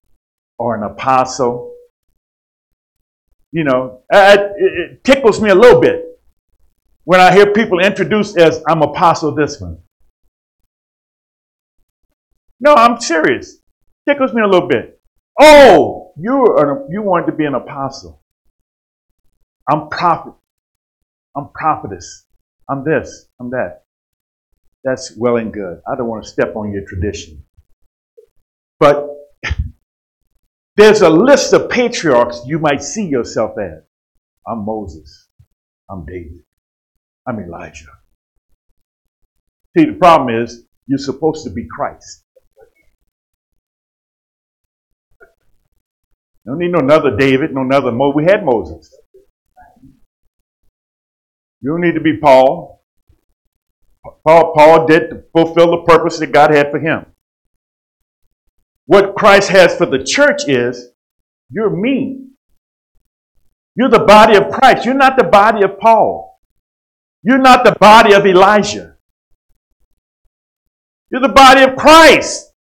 or an apostle. You know, it, tickles me a little bit when I hear people introduced as I'm apostle this one. No, I'm serious. Tickles me a little bit. Oh, you are you wanted to be an apostle. I'm prophet. I'm prophetess. I'm this. I'm that. That's well and good. I don't want to step on your tradition. But there's a list of patriarchs you might see yourself as. I'm Moses. I'm David. I'm Elijah. See, the problem is you're supposed to be Christ. don't need no another David, no another Mo. We had Moses. You don't need to be Paul. Paul, Paul did fulfill the purpose that God had for him. What Christ has for the church is you're me. You're the body of Christ. You're not the body of Paul. You're not the body of Elijah. You're the body of Christ.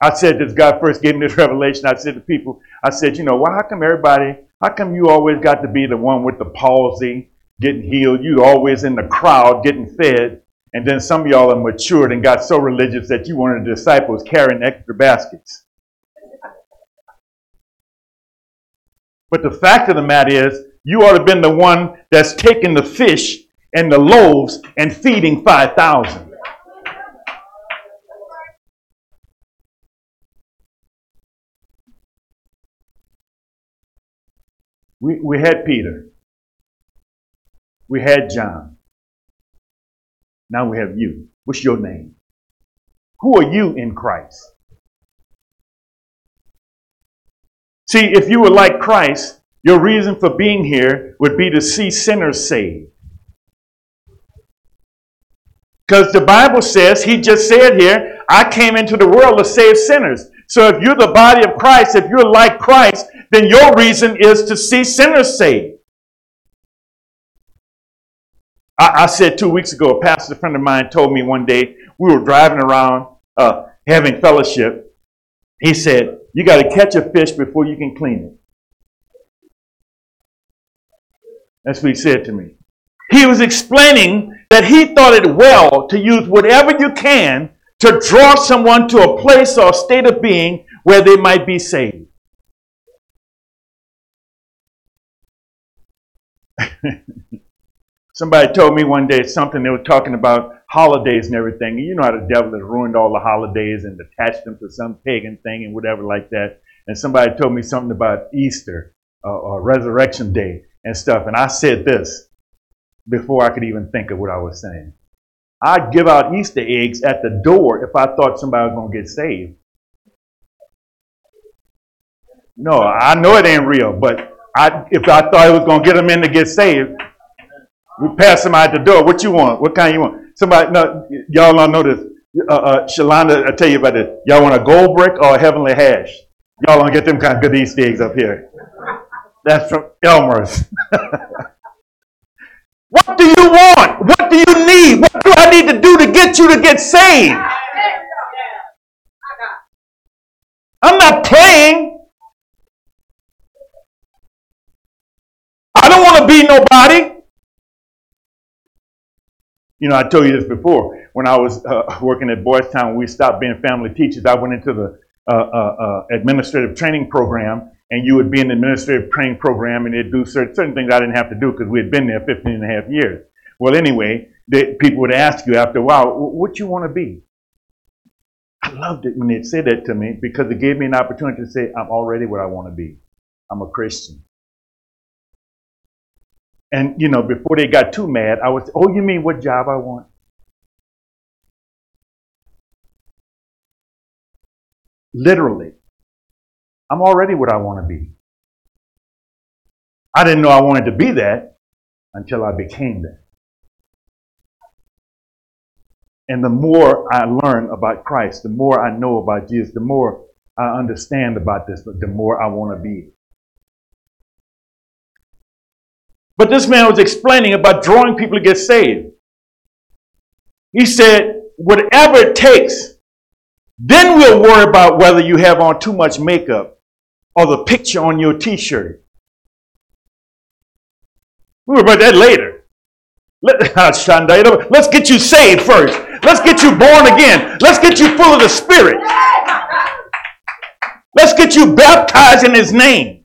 I said this, God first gave me this revelation. I said to people, I said, you know, why how come everybody, how come you always got to be the one with the palsy getting healed? You always in the crowd getting fed. And then some of y'all are matured and got so religious that you wanted the disciples carrying extra baskets. But the fact of the matter is, you ought to have been the one that's taking the fish and the loaves and feeding 5,000. We, we had Peter. We had John. Now we have you. What's your name? Who are you in Christ? See, if you were like Christ, your reason for being here would be to see sinners saved. Because the Bible says, he just said here, I came into the world to save sinners. So if you're the body of Christ, if you're like Christ, then your reason is to see sinners saved. I, I said two weeks ago, a pastor friend of mine told me one day, we were driving around uh, having fellowship. He said, You got to catch a fish before you can clean it. That's what he said to me. He was explaining that he thought it well to use whatever you can to draw someone to a place or state of being where they might be saved. Somebody told me one day something they were talking about holidays and everything. You know how the devil has ruined all the holidays and attached them to some pagan thing and whatever like that. And somebody told me something about Easter uh, or Resurrection Day and stuff. And I said this before I could even think of what I was saying. I'd give out Easter eggs at the door if I thought somebody was going to get saved. No, I know it ain't real, but I, if I thought it was going to get them in to get saved, we pass them out the door. What you want? What kind you want? Somebody, no, y'all don't know this. Uh, uh, Shalanda, I tell you about this. Y'all want a gold brick or a heavenly hash? Y'all don't get them kind of good Easter eggs up here. That's from Elmer's. what do you want? What do you need? What do I need to do to get you to get saved? I'm not playing. To be nobody. You know, I told you this before. When I was uh, working at Boys Town, we stopped being family teachers. I went into the uh, uh, uh, administrative training program, and you would be in the administrative training program, and they'd do certain, certain things I didn't have to do because we had been there 15 and a half years. Well, anyway, they, people would ask you after a while, what you want to be? I loved it when they'd say that to me because it gave me an opportunity to say, I'm already what I want to be. I'm a Christian. And, you know, before they got too mad, I was, oh, you mean what job I want? Literally. I'm already what I want to be. I didn't know I wanted to be that until I became that. And the more I learn about Christ, the more I know about Jesus, the more I understand about this, the more I want to be. But this man was explaining about drawing people to get saved. He said, whatever it takes, then we'll worry about whether you have on too much makeup or the picture on your t shirt. We'll worry about that later. Let, ah, let's get you saved first. Let's get you born again. Let's get you full of the Spirit. Let's get you baptized in His name.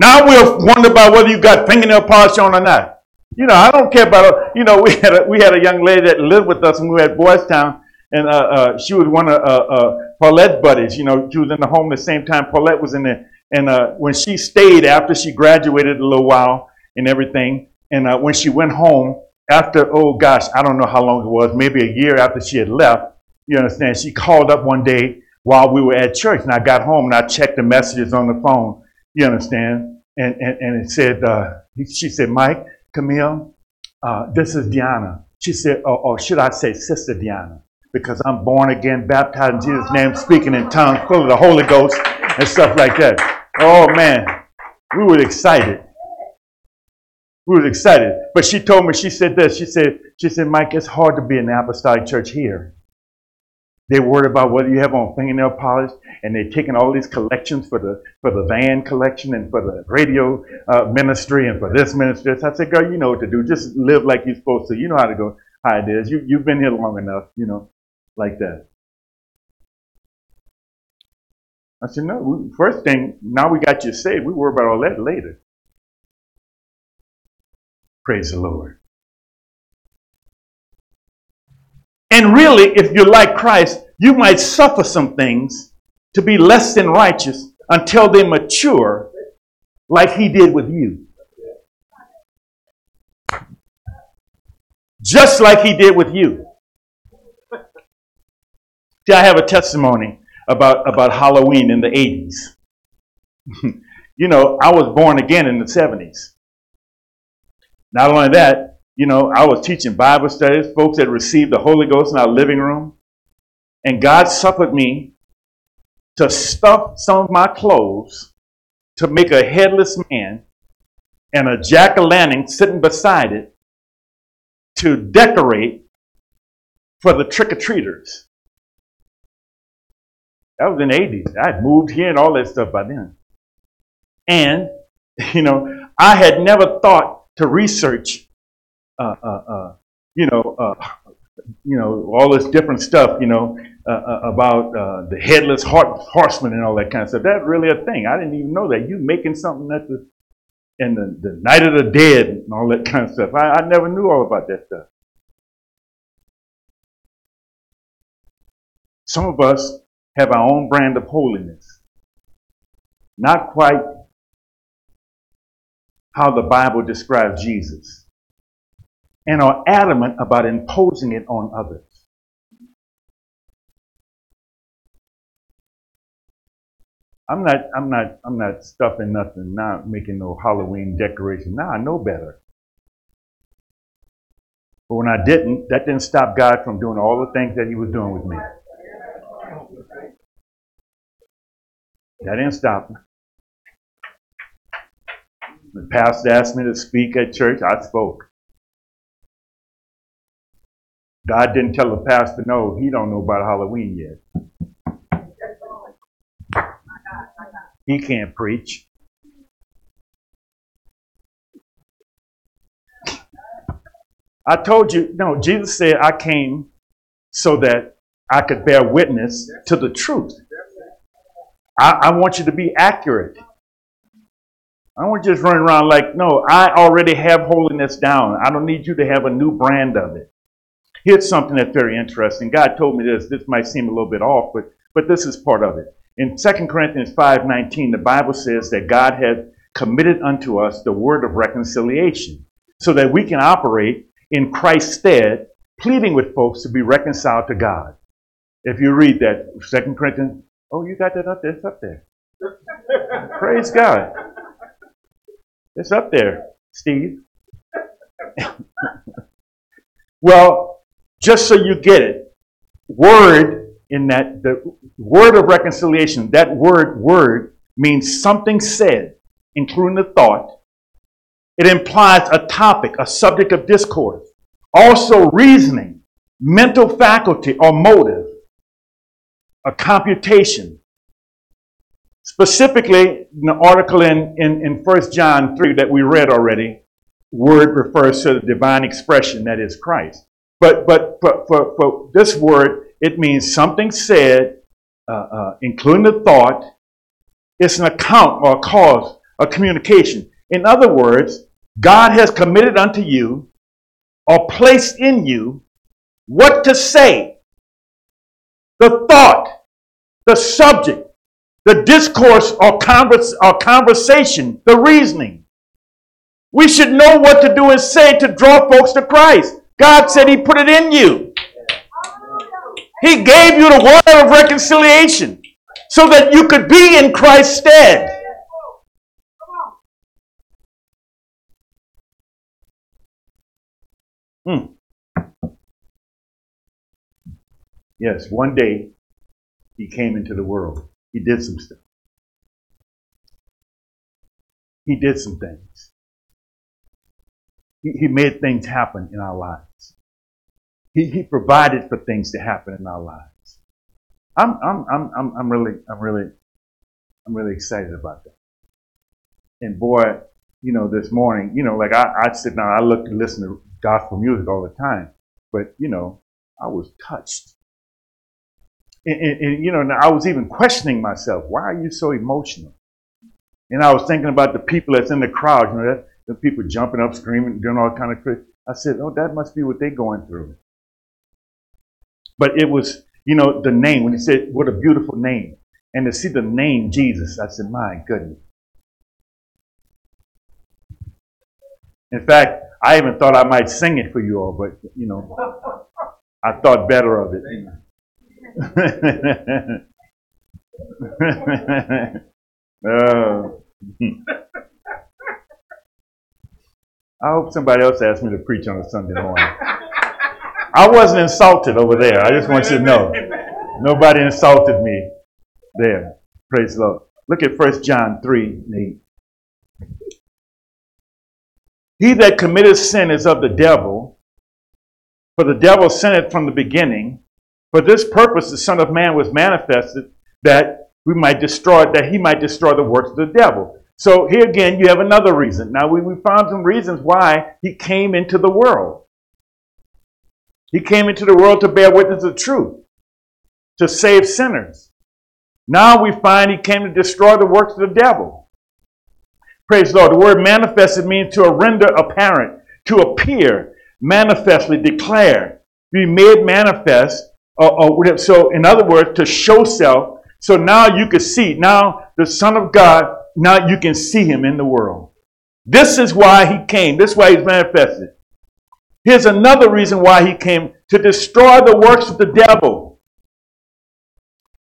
Now we'll wonder about whether you got fingernail polish on or not. You know, I don't care about. You know, we had a, we had a young lady that lived with us when we were at Boys Town, and uh, uh, she was one of uh, uh, Paulette's buddies. You know, she was in the home the same time Paulette was in there. And uh, when she stayed after she graduated a little while and everything, and uh, when she went home after, oh gosh, I don't know how long it was, maybe a year after she had left, you understand, she called up one day while we were at church, and I got home and I checked the messages on the phone you understand? And, and, and it said, uh, she said, Mike, Camille, uh, this is Diana. She said, or, or should I say Sister Diana? Because I'm born again, baptized in Jesus' name, speaking in tongues, full of the Holy Ghost and stuff like that. Oh man, we were excited. We were excited. But she told me, she said this. She said, she said, Mike, it's hard to be in the apostolic church here. They're worried about whether you have on fingernail polish, and they're taking all these collections for the for the van collection and for the radio uh, ministry and for this ministry. So I said, girl, you know what to do. Just live like you're supposed to. You know how to go. How it is. You you've been here long enough. You know, like that. I said, no. We, first thing, now we got you saved. We worry about all that later. Praise the Lord. And really, if you're like Christ, you might suffer some things to be less than righteous until they mature, like he did with you. Just like he did with you. See, I have a testimony about, about Halloween in the 80s. you know, I was born again in the 70s. Not only that, you know, I was teaching Bible studies, folks that received the Holy Ghost in our living room. And God suffered me to stuff some of my clothes to make a headless man and a jack o' lantern sitting beside it to decorate for the trick or treaters. That was in the 80s. I had moved here and all that stuff by then. And, you know, I had never thought to research uh, uh, uh, you know, uh, you know, all this different stuff, you know, uh, about the headless horseman and all that kind of stuff. That's really a thing. I didn't even know that. You making something at the and the, the night of the dead and all that kind of stuff. I, I never knew all about that stuff. Some of us have our own brand of holiness. Not quite how the Bible describes Jesus. And are adamant about imposing it on others. I'm not, I'm not, I'm not stuffing nothing, not making no Halloween decoration. Now I know better. But when I didn't, that didn't stop God from doing all the things that He was doing with me. That didn't stop. me. The pastor asked me to speak at church, I spoke. God didn't tell the pastor, no, he don't know about Halloween yet. He can't preach. I told you, no, Jesus said, I came so that I could bear witness to the truth. I, I want you to be accurate. I don't want you just run around like, no, I already have holiness down. I don't need you to have a new brand of it. Here's something that's very interesting. God told me this. This might seem a little bit off, but, but this is part of it. In 2 Corinthians 5:19, the Bible says that God had committed unto us the word of reconciliation so that we can operate in Christ's stead, pleading with folks to be reconciled to God. If you read that, 2 Corinthians, oh, you got that up there? It's up there. Praise God. It's up there, Steve. well, just so you get it, word in that the word of reconciliation, that word, word, means something said, including the thought. It implies a topic, a subject of discourse. Also, reasoning, mental faculty or motive, a computation. Specifically, in the article in, in, in 1 John 3 that we read already, word refers to the divine expression that is Christ. But, but for, for, for this word, it means something said, uh, uh, including the thought. It's an account or a cause, a communication. In other words, God has committed unto you or placed in you what to say, the thought, the subject, the discourse or, converse, or conversation, the reasoning. We should know what to do and say to draw folks to Christ. God said He put it in you. He gave you the water of reconciliation so that you could be in Christ's stead. Hmm. Yes, one day he came into the world. He did some stuff. He did some things. He, he made things happen in our lives. He, he provided for things to happen in our lives. I'm, I'm, I'm, I'm, I'm really, I'm really, I'm really excited about that. And boy, you know, this morning, you know, like I, I sit down, I look and listen to gospel music all the time, but you know, I was touched. And, and, and, you know, I was even questioning myself, why are you so emotional? And I was thinking about the people that's in the crowd, you know, that, the people jumping up, screaming, doing all kind of crazy. I said, oh, that must be what they're going through. But it was, you know, the name, when he said, what a beautiful name. And to see the name Jesus, I said, my goodness. In fact, I even thought I might sing it for you all, but, you know, I thought better of it. uh, I hope somebody else asks me to preach on a Sunday morning. I wasn't insulted over there. I just want you to know. Nobody insulted me there. Praise the Lord. Look at 1 John 3 8. He that committeth sin is of the devil, for the devil sinned from the beginning. For this purpose the Son of Man was manifested that we might destroy, that he might destroy the works of the devil. So here again, you have another reason. Now we, we found some reasons why he came into the world. He came into the world to bear witness of truth. to save sinners. Now we find he came to destroy the works of the devil. Praise the Lord. The word manifested means to render apparent, to appear, manifestly declare, be made manifest. Or, or so, in other words, to show self. So now you can see. Now the Son of God. Now you can see Him in the world. This is why He came. This is why He's manifested. Here's another reason why He came to destroy the works of the devil.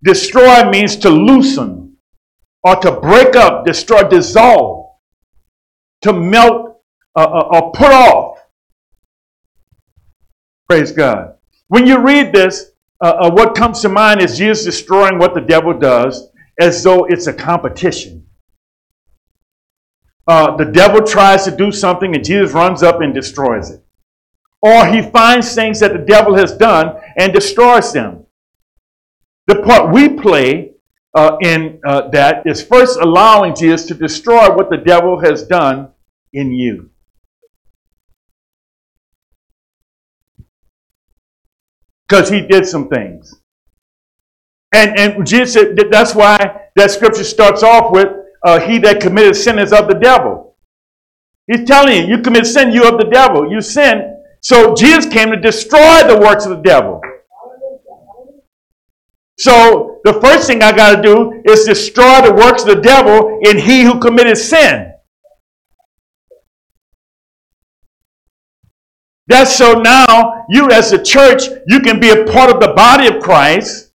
Destroy means to loosen or to break up, destroy, dissolve, to melt uh, uh, or put off. Praise God. When you read this, uh, uh, what comes to mind is Jesus destroying what the devil does as though it's a competition. Uh, the devil tries to do something and Jesus runs up and destroys it. Or he finds things that the devil has done and destroys them. The part we play uh, in uh, that is first allowing Jesus to destroy what the devil has done in you. Because he did some things. And, and Jesus said that's why that scripture starts off with uh, he that committed sin is of the devil. He's telling you, you commit sin, you of the devil. You sin. So Jesus came to destroy the works of the devil. So the first thing I got to do is destroy the works of the devil in he who committed sin. That's so now you as a church, you can be a part of the body of Christ.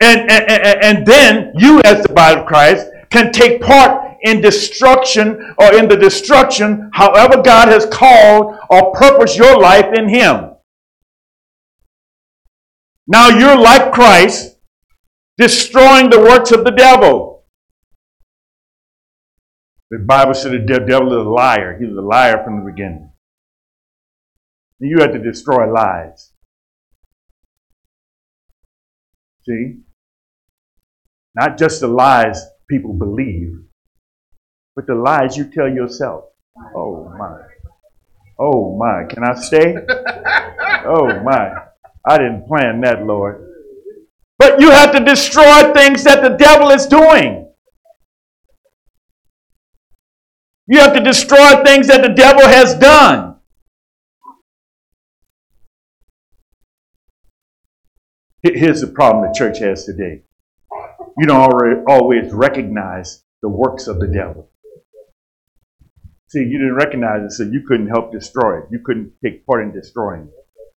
And, and, and, and then you as the body of Christ can take part in destruction or in the destruction, however God has called or purposed your life in Him. Now you're like Christ, destroying the works of the devil. The Bible said the devil is a liar. He was a liar from the beginning. You had to destroy lies. See? Not just the lies people believe, but the lies you tell yourself. Oh my. Oh my. Can I stay? Oh my. I didn't plan that, Lord. But you have to destroy things that the devil is doing. You have to destroy things that the devil has done. Here's the problem the church has today. You don't always recognize the works of the devil. See, you didn't recognize it, so you couldn't help destroy it. You couldn't take part in destroying it.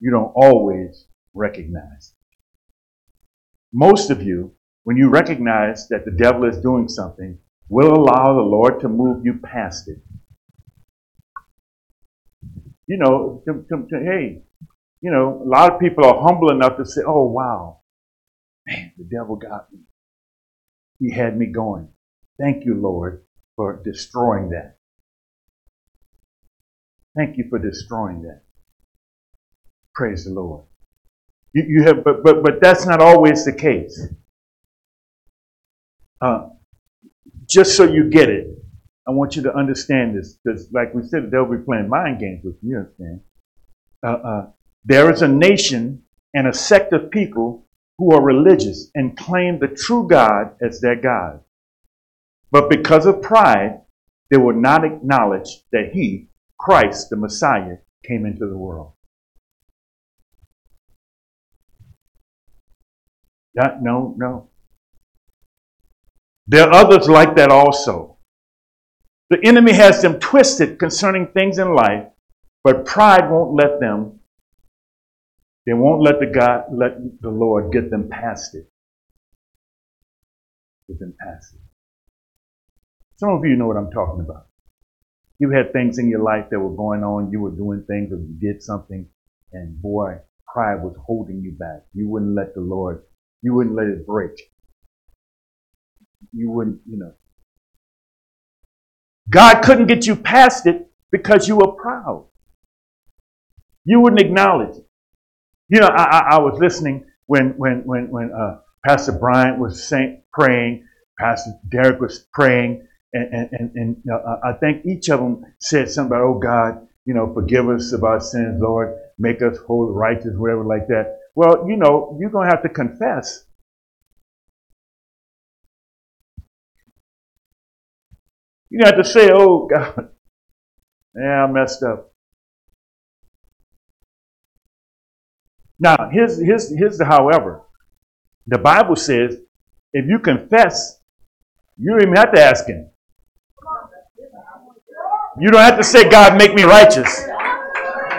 You don't always recognize. Most of you, when you recognize that the devil is doing something, will allow the Lord to move you past it. You know, to, to, to, hey, you know, a lot of people are humble enough to say, oh, wow, man, the devil got me. He had me going. Thank you, Lord, for destroying that. Thank you for destroying that. Praise the Lord. You, you have, but, but, but that's not always the case. Uh, just so you get it, I want you to understand this, because like we said, they'll be playing mind games with you, understand? Uh, uh, there is a nation and a sect of people who are religious and claim the true God as their God. But because of pride, they will not acknowledge that He, Christ, the Messiah, came into the world. That, no, no. There are others like that also. The enemy has them twisted concerning things in life, but pride won't let them they won't let the God, let the Lord get them past it. Get them past it. Some of you know what I'm talking about. You've had things in your life that were going on. You were doing things or you did something, and boy, pride was holding you back. You wouldn't let the Lord, you wouldn't let it break. You wouldn't, you know. God couldn't get you past it because you were proud. You wouldn't acknowledge it. You know, I, I, I was listening when when when when uh, Pastor Bryant was saying, praying, Pastor Derek was praying, and and and, I think each of them said something about, "Oh God, you know, forgive us of our sins, Lord, make us holy, righteous, whatever like that." Well, you know, you're going to have to confess. You have to say, oh, God, yeah, I messed up. Now, here's, here's, here's the however. The Bible says if you confess, you don't even have to ask Him. You don't have to say, God, make me righteous.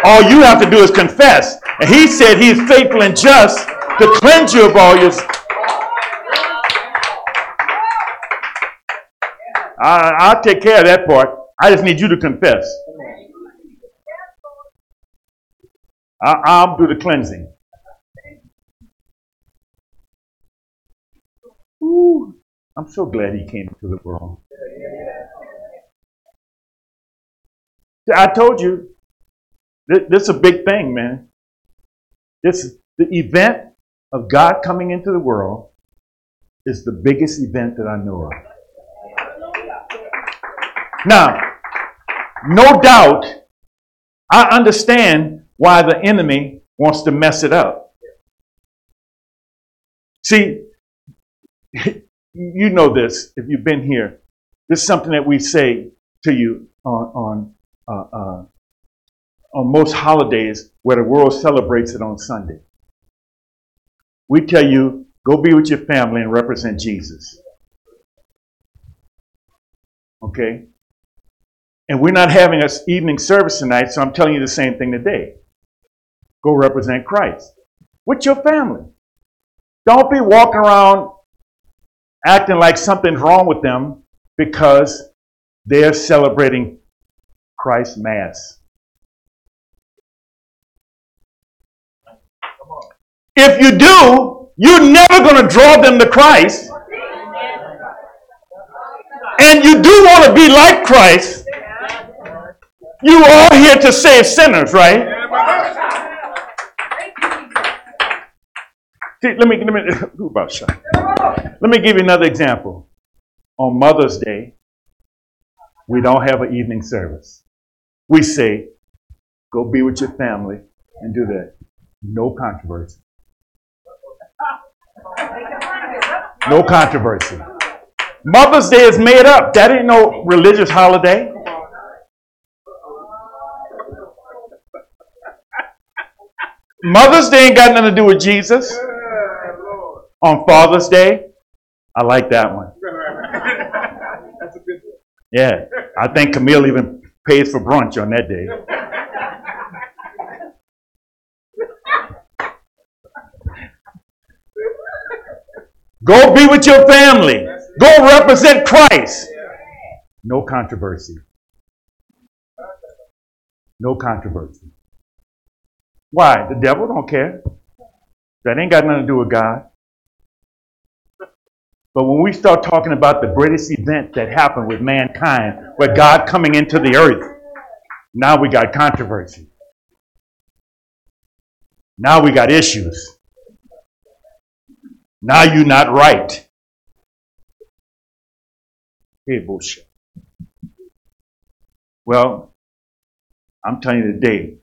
All you have to do is confess. And He said He is faithful and just to cleanse you of all your. I, I'll take care of that part. I just need you to confess. I, I'll do the cleansing. Ooh, I'm so glad he came to the world. I told you, this is a big thing, man. This the event of God coming into the world is the biggest event that I know of. Now, no doubt, I understand why the enemy wants to mess it up. See, you know this if you've been here. This is something that we say to you on on uh, uh, on most holidays where the world celebrates it on Sunday. We tell you, go be with your family and represent Jesus. Okay? And we're not having an evening service tonight, so I'm telling you the same thing today. Go represent Christ with your family. Don't be walking around acting like something's wrong with them because they're celebrating Christ's Mass. If you do, you're never going to draw them to Christ. And you do want to be like Christ. You are here to save sinners, right? Let me let me? Let me give you another example. On Mother's Day, we don't have an evening service. We say, go be with your family and do that. No controversy. No controversy. Mother's Day is made up. That ain't no religious holiday. Mother's Day ain't got nothing to do with Jesus. On Father's Day, I like that one. Yeah, I think Camille even pays for brunch on that day. Go be with your family. Go represent Christ. No controversy. No controversy. Why? The devil don't care. That ain't got nothing to do with God. But when we start talking about the greatest event that happened with mankind, with God coming into the earth, now we got controversy. Now we got issues. Now you're not right. Hey, bullshit. Well, I'm telling you today,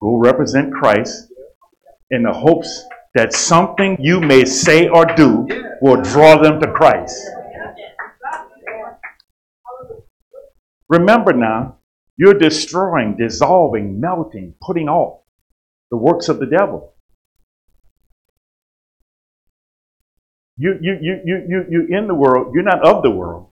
go represent Christ in the hopes that something you may say or do will draw them to Christ. Remember now, you're destroying, dissolving, melting, putting off the works of the devil. You, you, you, you, you, you in the world, you're not of the world.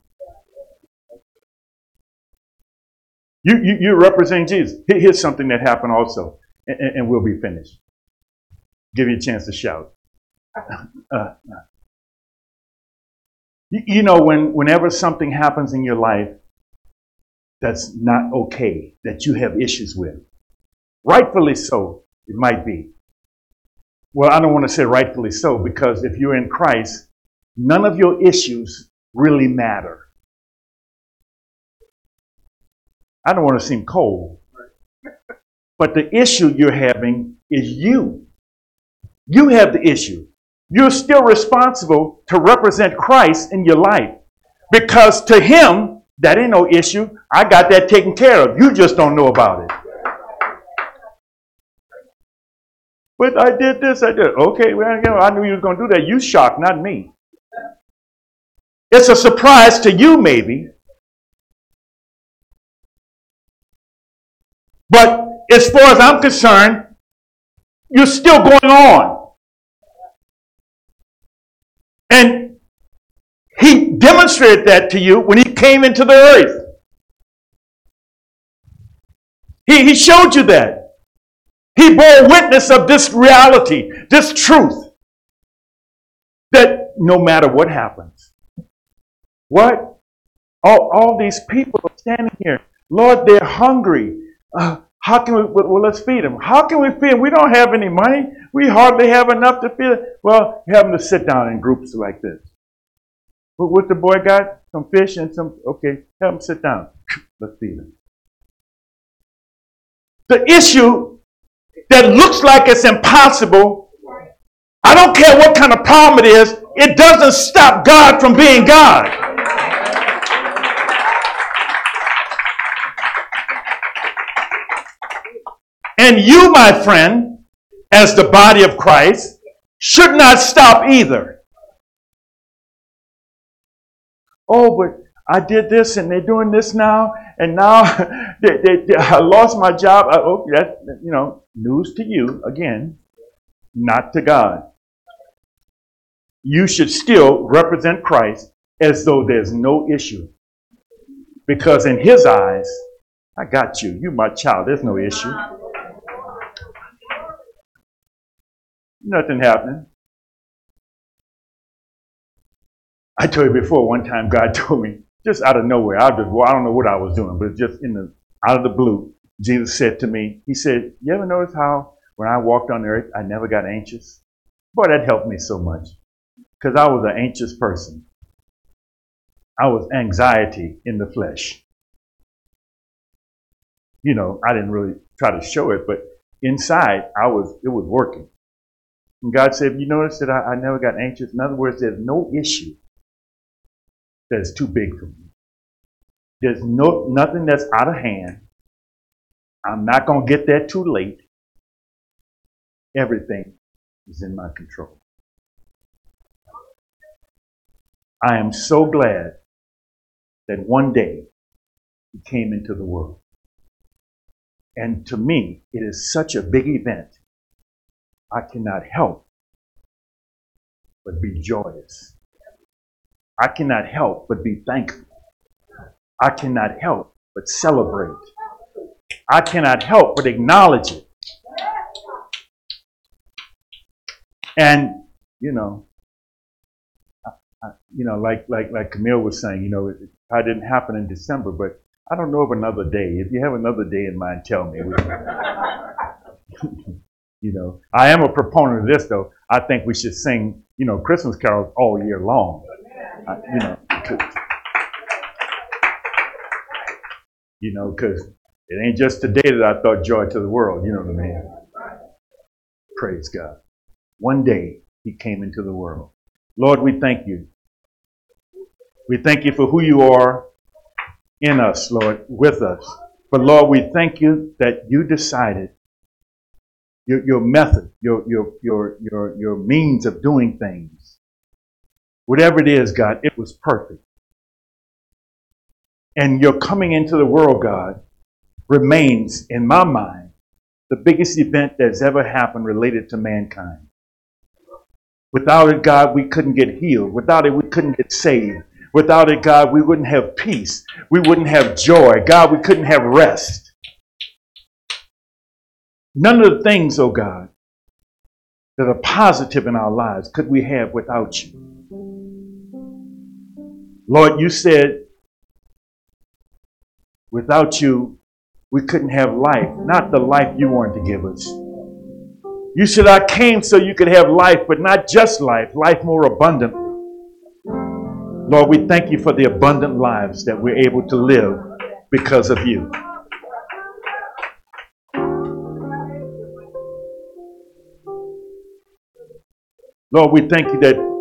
You, you, you represent Jesus. Here's something that happened also, and, and we'll be finished give you a chance to shout. Uh, you, know, when, whenever something happens in your life that's not okay, that you have issues with, rightfully so, it might be. Well, I don't want to say rightfully so because if you're in Christ, none of your issues really matter. I don't want to seem cold, but the issue you're having is you. You have the issue. You're still responsible to represent Christ in your life because to Him, that ain't no issue. I got that taken care of. You just don't know about it. But I did this, I did. Okay, well, you know, I knew you was going to do that. You shocked, not me. It's a surprise to you, maybe. But as far as I'm concerned, you're still going on. And he demonstrated that to you when he came into the earth. He, he showed you that. He bore witness of this reality, this truth, that no matter what happens, what? All, all these people are standing here. Lord, they're hungry. Uh, how can we, well, let's feed them. How can we feed them? We don't have any money. We hardly have enough to feed them. Well, have them to sit down in groups like this. What, what the boy got? Some fish and some, okay, have them sit down. Let's feed them. The issue that looks like it's impossible, I don't care what kind of problem it is, it doesn't stop God from being God. And you, my friend, as the body of Christ, should not stop either. Oh, but I did this and they're doing this now, and now they, they, they, I lost my job. I, oh, that, you know, news to you again, not to God. You should still represent Christ as though there's no issue. Because in his eyes, I got you. You my child. There's no issue. Nothing happening. I told you before, one time God told me, just out of nowhere, I, just, well, I don't know what I was doing, but just in the out of the blue, Jesus said to me, He said, You ever notice how when I walked on earth, I never got anxious? Boy, that helped me so much. Because I was an anxious person. I was anxiety in the flesh. You know, I didn't really try to show it, but inside I was it was working. And God said, You notice that I, I never got anxious? In other words, there's no issue that is too big for me. There's no nothing that's out of hand. I'm not gonna get there too late. Everything is in my control. I am so glad that one day he came into the world. And to me, it is such a big event I cannot help but be joyous. I cannot help but be thankful. I cannot help but celebrate. I cannot help but acknowledge it. And, you know, I, I, you know, like, like, like Camille was saying, you know, it, it probably didn't happen in December, but I don't know of another day. If you have another day in mind, tell me. You know, I am a proponent of this, though. I think we should sing, you know, Christmas carols all year long. I, you know, you know, because it ain't just today that I thought joy to the world. You know what I mean? Praise God. One day He came into the world. Lord, we thank you. We thank you for who you are in us, Lord, with us. But Lord, we thank you that you decided your, your method, your, your, your, your, your means of doing things. Whatever it is, God, it was perfect. And your coming into the world, God, remains, in my mind, the biggest event that's ever happened related to mankind. Without it, God, we couldn't get healed. Without it, we couldn't get saved. Without it, God, we wouldn't have peace. We wouldn't have joy. God, we couldn't have rest. None of the things, oh God, that are positive in our lives could we have without you. Lord, you said without you, we couldn't have life, not the life you wanted to give us. You said, I came so you could have life, but not just life, life more abundantly. Lord, we thank you for the abundant lives that we're able to live because of you. Lord, we thank you that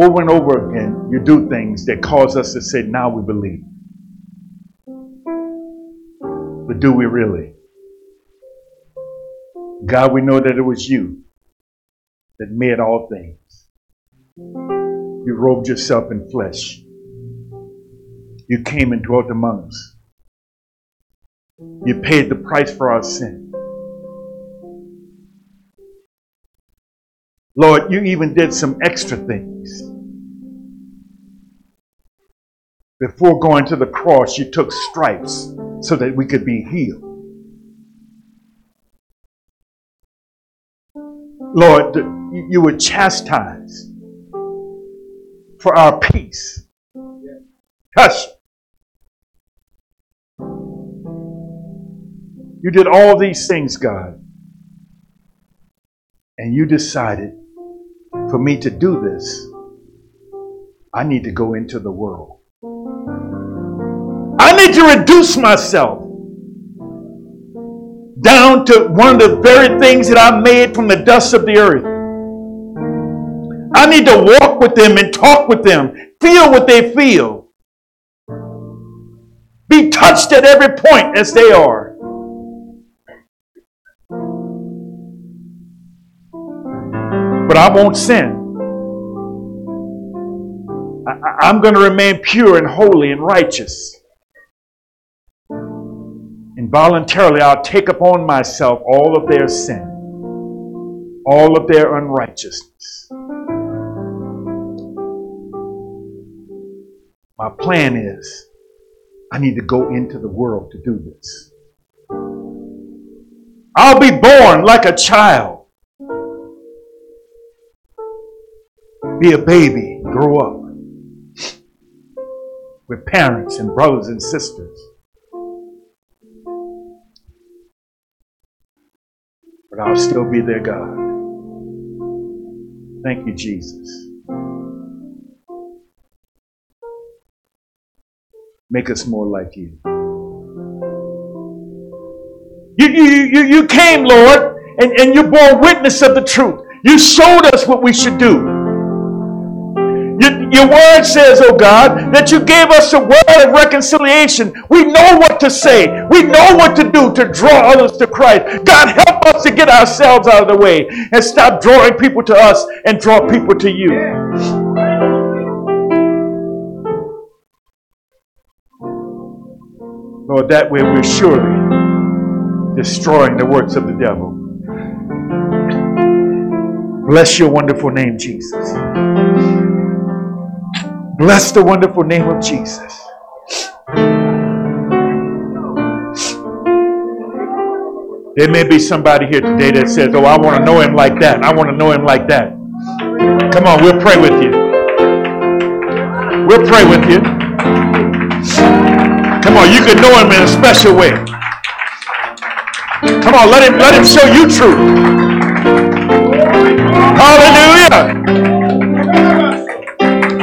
over and over again you do things that cause us to say, now we believe. But do we really? God, we know that it was you that made all things. You robed yourself in flesh. You came and dwelt among us. You paid the price for our sin. Lord, you even did some extra things. Before going to the cross, you took stripes so that we could be healed. Lord, you were chastised for our peace. Hush. You did all these things, God. And you decided for me to do this, I need to go into the world. I need to reduce myself down to one of the very things that I made from the dust of the earth. I need to walk with them and talk with them, feel what they feel, be touched at every point as they are. But I won't sin. I, am going to remain pure and holy and righteous. And voluntarily, I'll take upon myself all of their sin, all of their unrighteousness. My plan is I need to go into the world to do this. I'll be born like a child, be a baby, grow up with parents and brothers and sisters. But I'll still be their God. Thank you, Jesus. Make us more like you. You, you, you, you came, Lord, and, and you bore witness of the truth. You showed us what we should do. Your, word says, oh God, that you gave us a word of reconciliation. We know what to say. We know what to do to draw others to Christ. God, help us to get ourselves out of the way and stop drawing people to us and draw people to you. Lord, that way we're surely destroying the works of the devil. Bless your wonderful name, Jesus. Bless the wonderful name of Jesus. There may be somebody here today that says, Oh, I want to know him like that. I want to know him like that. Come on, we'll pray with you. We'll pray with you. Come on, you can know him in a special way. Come on, let him let him show you truth. Hallelujah.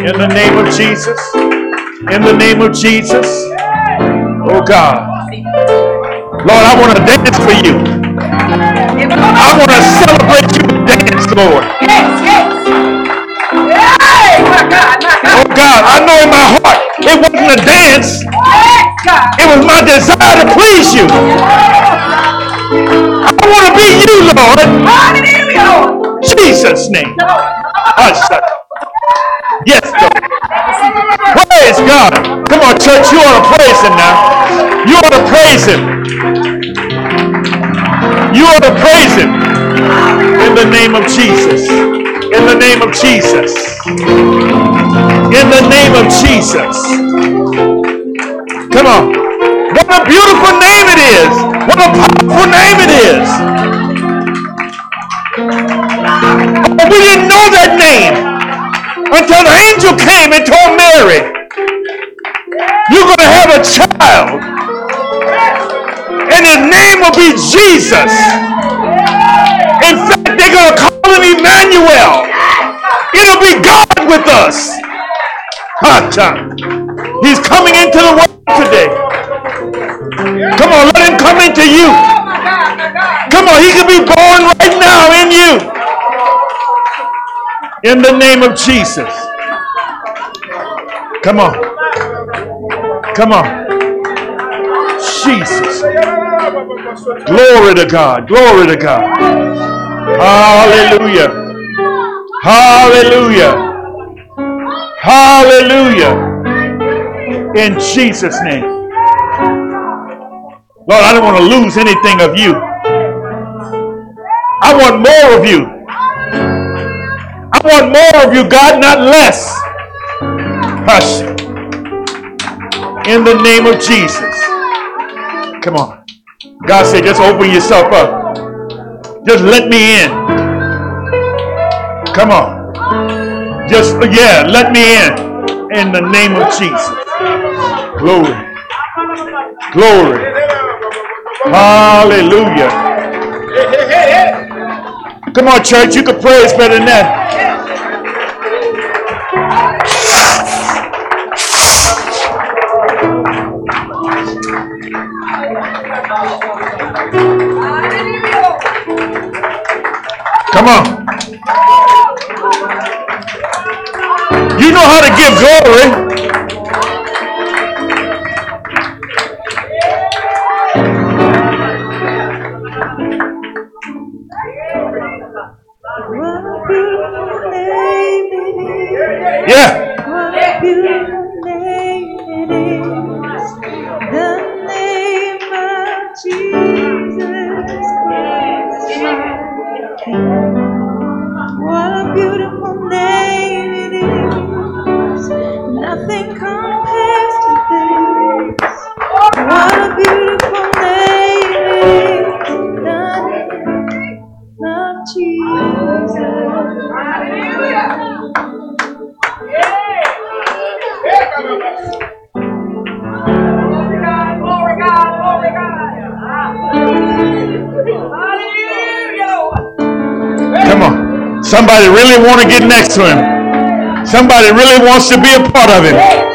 In the name of Jesus. In the name of Jesus. Oh God. Lord, I want to dance for you. I want to celebrate you with dance, Lord. Yes, yes. Oh God, I know in my heart it wasn't a dance. It was my desire to please you. I want to be you, Lord. Hallelujah. Jesus' name. Yes, Lord. Praise God. Come on, church. You ought to praise Him now. You ought to praise Him. You ought to praise Him. In the name of Jesus. In the name of Jesus. In the name of Jesus. Come on. What a beautiful name it is. What a powerful name it is. We didn't know that name until the angel came and told Mary, You're going to have a child, and his name will be Jesus. In fact, they're going to call him Emmanuel. It'll be God with us. He's coming into the world today. Come on, let him come into you. Come on, he can be born right in the name of Jesus. Come on. Come on. Jesus. Glory to God. Glory to God. Hallelujah. Hallelujah. Hallelujah. In Jesus' name. Lord, I don't want to lose anything of you. I want more of you. I want more of you, God, not less. Hush. In the name of Jesus. Come on. God said, just open yourself up. Just let me in. Come on. Just, yeah, let me in. In the name of Jesus. Glory. Glory. Hallelujah. Come on, church, you can praise better than that. Come on. You know how to give glory. Somebody really want to get next to him. Somebody really wants to be a part of him.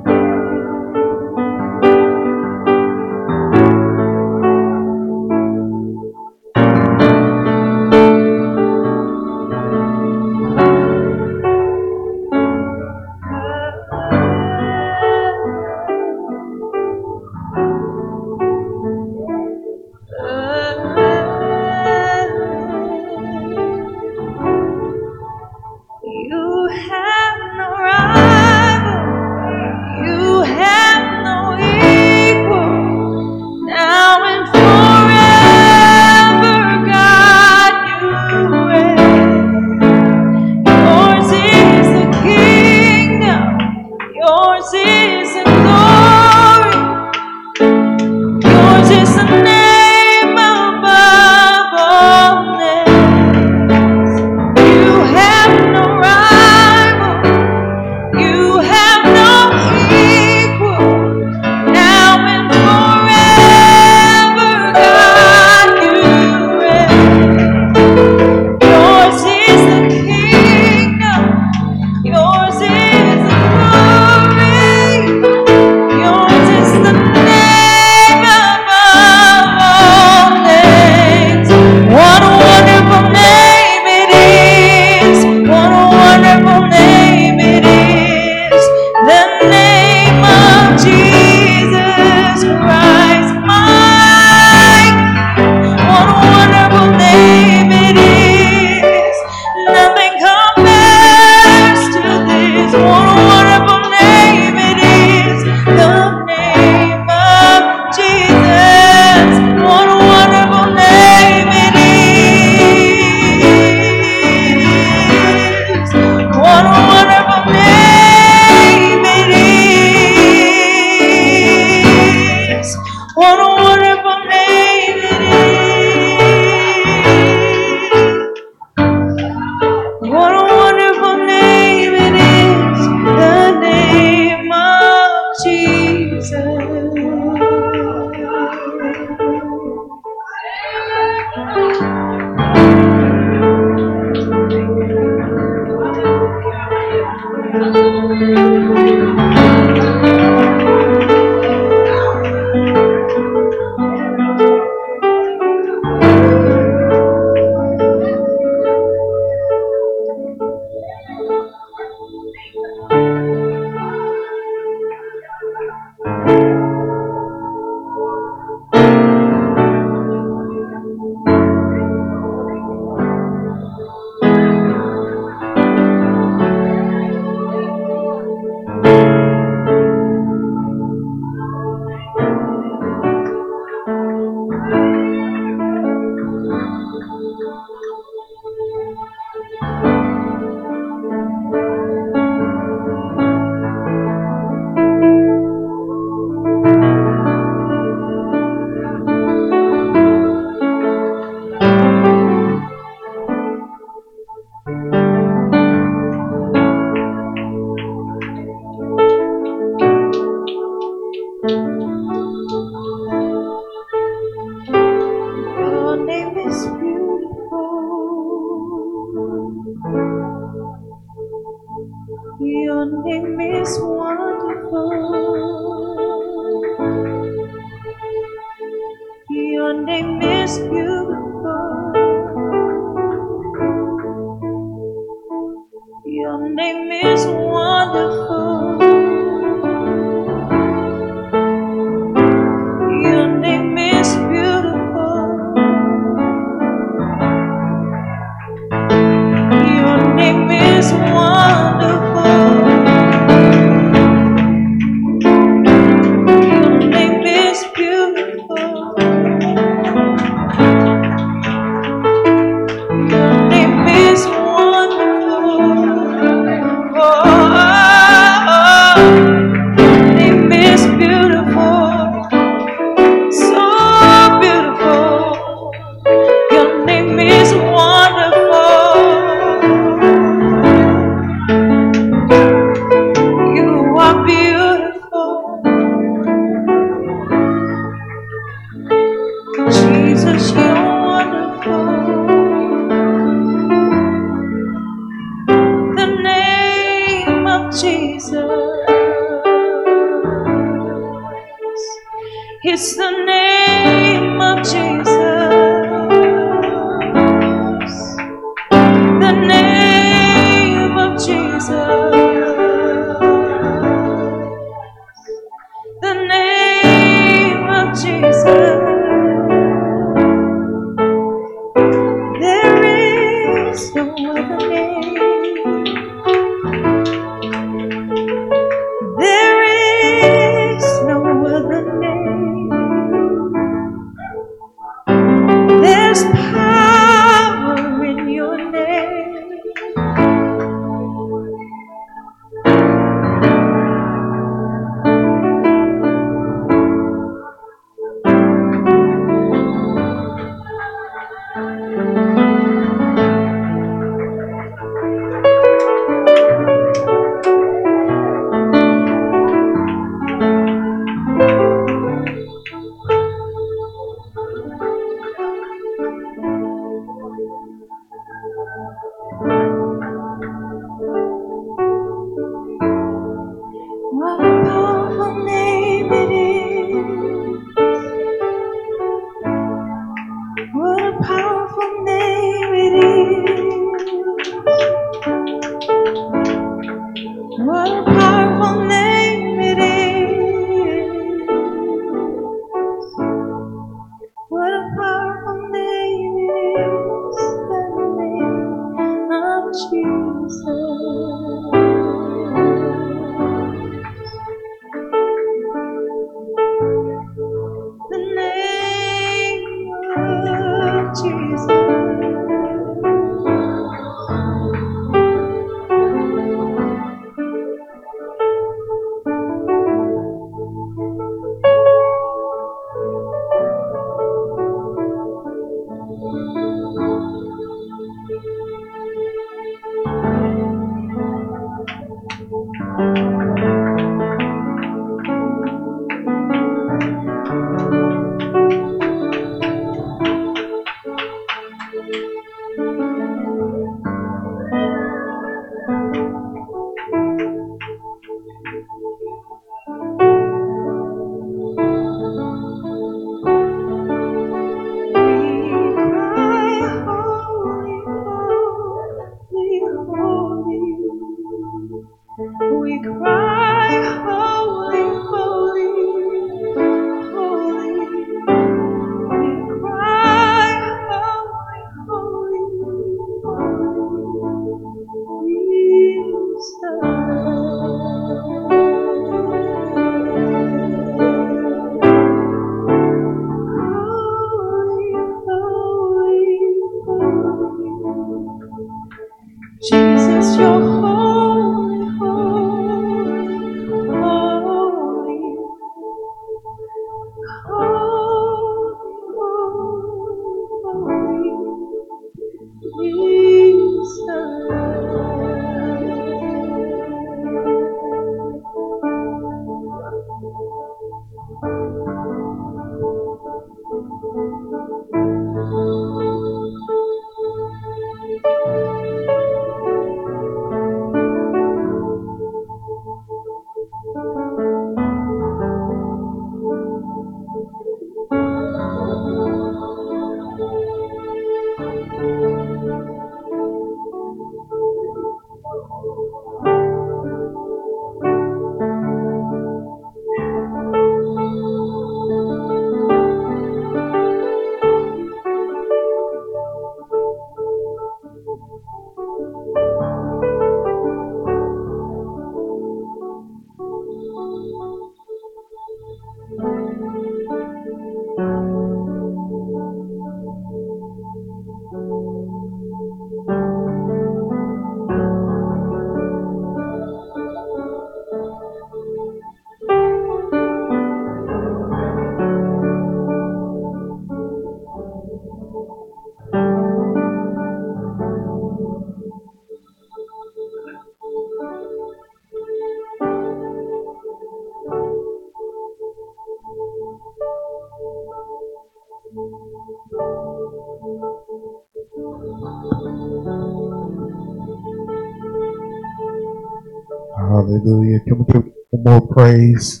Praise?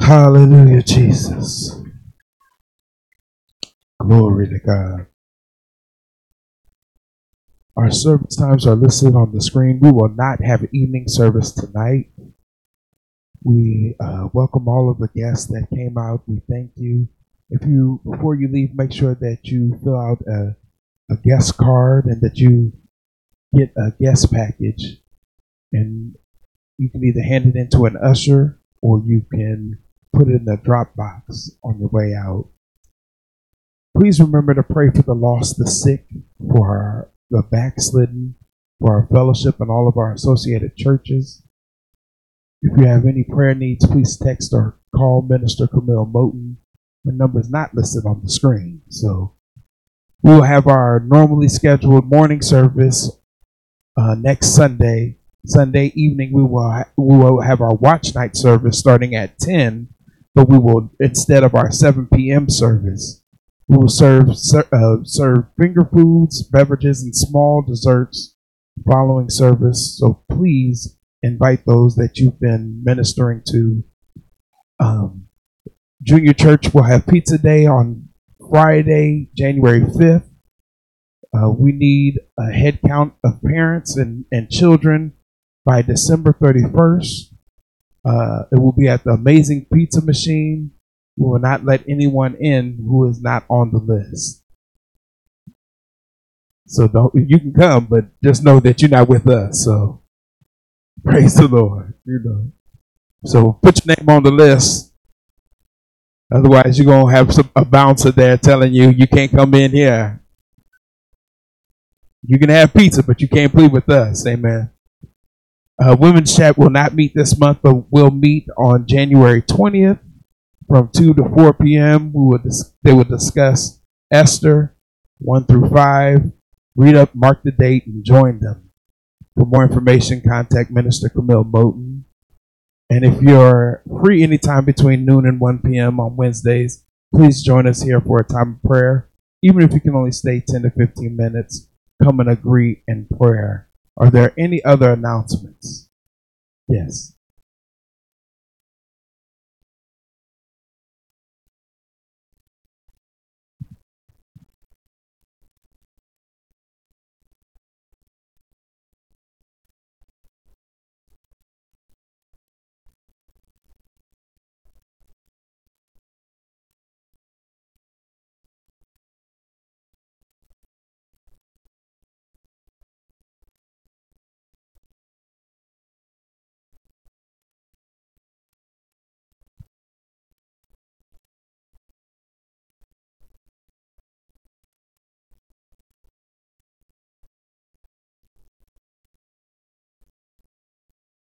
Hallelujah, Jesus. Glory to God. Our service times are listed on the screen. We will not have evening service tonight. We uh, welcome all of the guests that came out. We thank you. If you, before you leave, make sure that you fill out a, a guest card and that you get a guest package. And you can either hand it into an usher or you can put it in the drop box on your way out. Please remember to pray for the lost, the sick, for our, the backslidden, for our fellowship and all of our associated churches. If you have any prayer needs, please text or call Minister Camille Moten. Her number is not listed on the screen. So we will have our normally scheduled morning service uh, next Sunday. Sunday evening, we will we will have our watch night service starting at ten, but we will instead of our seven p.m. service, we will serve ser- uh, serve finger foods, beverages, and small desserts following service. So please invite those that you've been ministering to. Um, Junior Church will have pizza day on Friday, January fifth. Uh, we need a head count of parents and, and children by December 31st. Uh, it will be at the Amazing Pizza Machine. We will not let anyone in who is not on the list. So don't you can come, but just know that you're not with us. So praise the Lord. You know. So put your name on the list. Otherwise, you're gonna have some, a bouncer there telling you you can't come in here. You can have pizza, but you can't play with us. Amen. Uh, Women's Chat will not meet this month, but will meet on January 20th from 2 to 4 p.m. We will dis- they will discuss Esther 1 through 5. Read up, mark the date, and join them. For more information, contact Minister Camille Moten. And if you're free anytime between noon and 1 p.m. on Wednesdays, please join us here for a time of prayer. Even if you can only stay 10 to 15 minutes, come and agree in prayer. Are there any other announcements? Yes.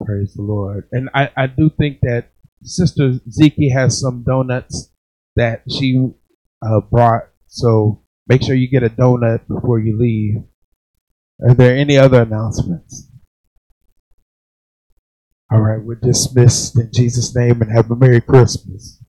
Praise the Lord. And I, I do think that Sister Zeke has some donuts that she uh, brought. So make sure you get a donut before you leave. Are there any other announcements? All right, we're dismissed in Jesus' name and have a Merry Christmas.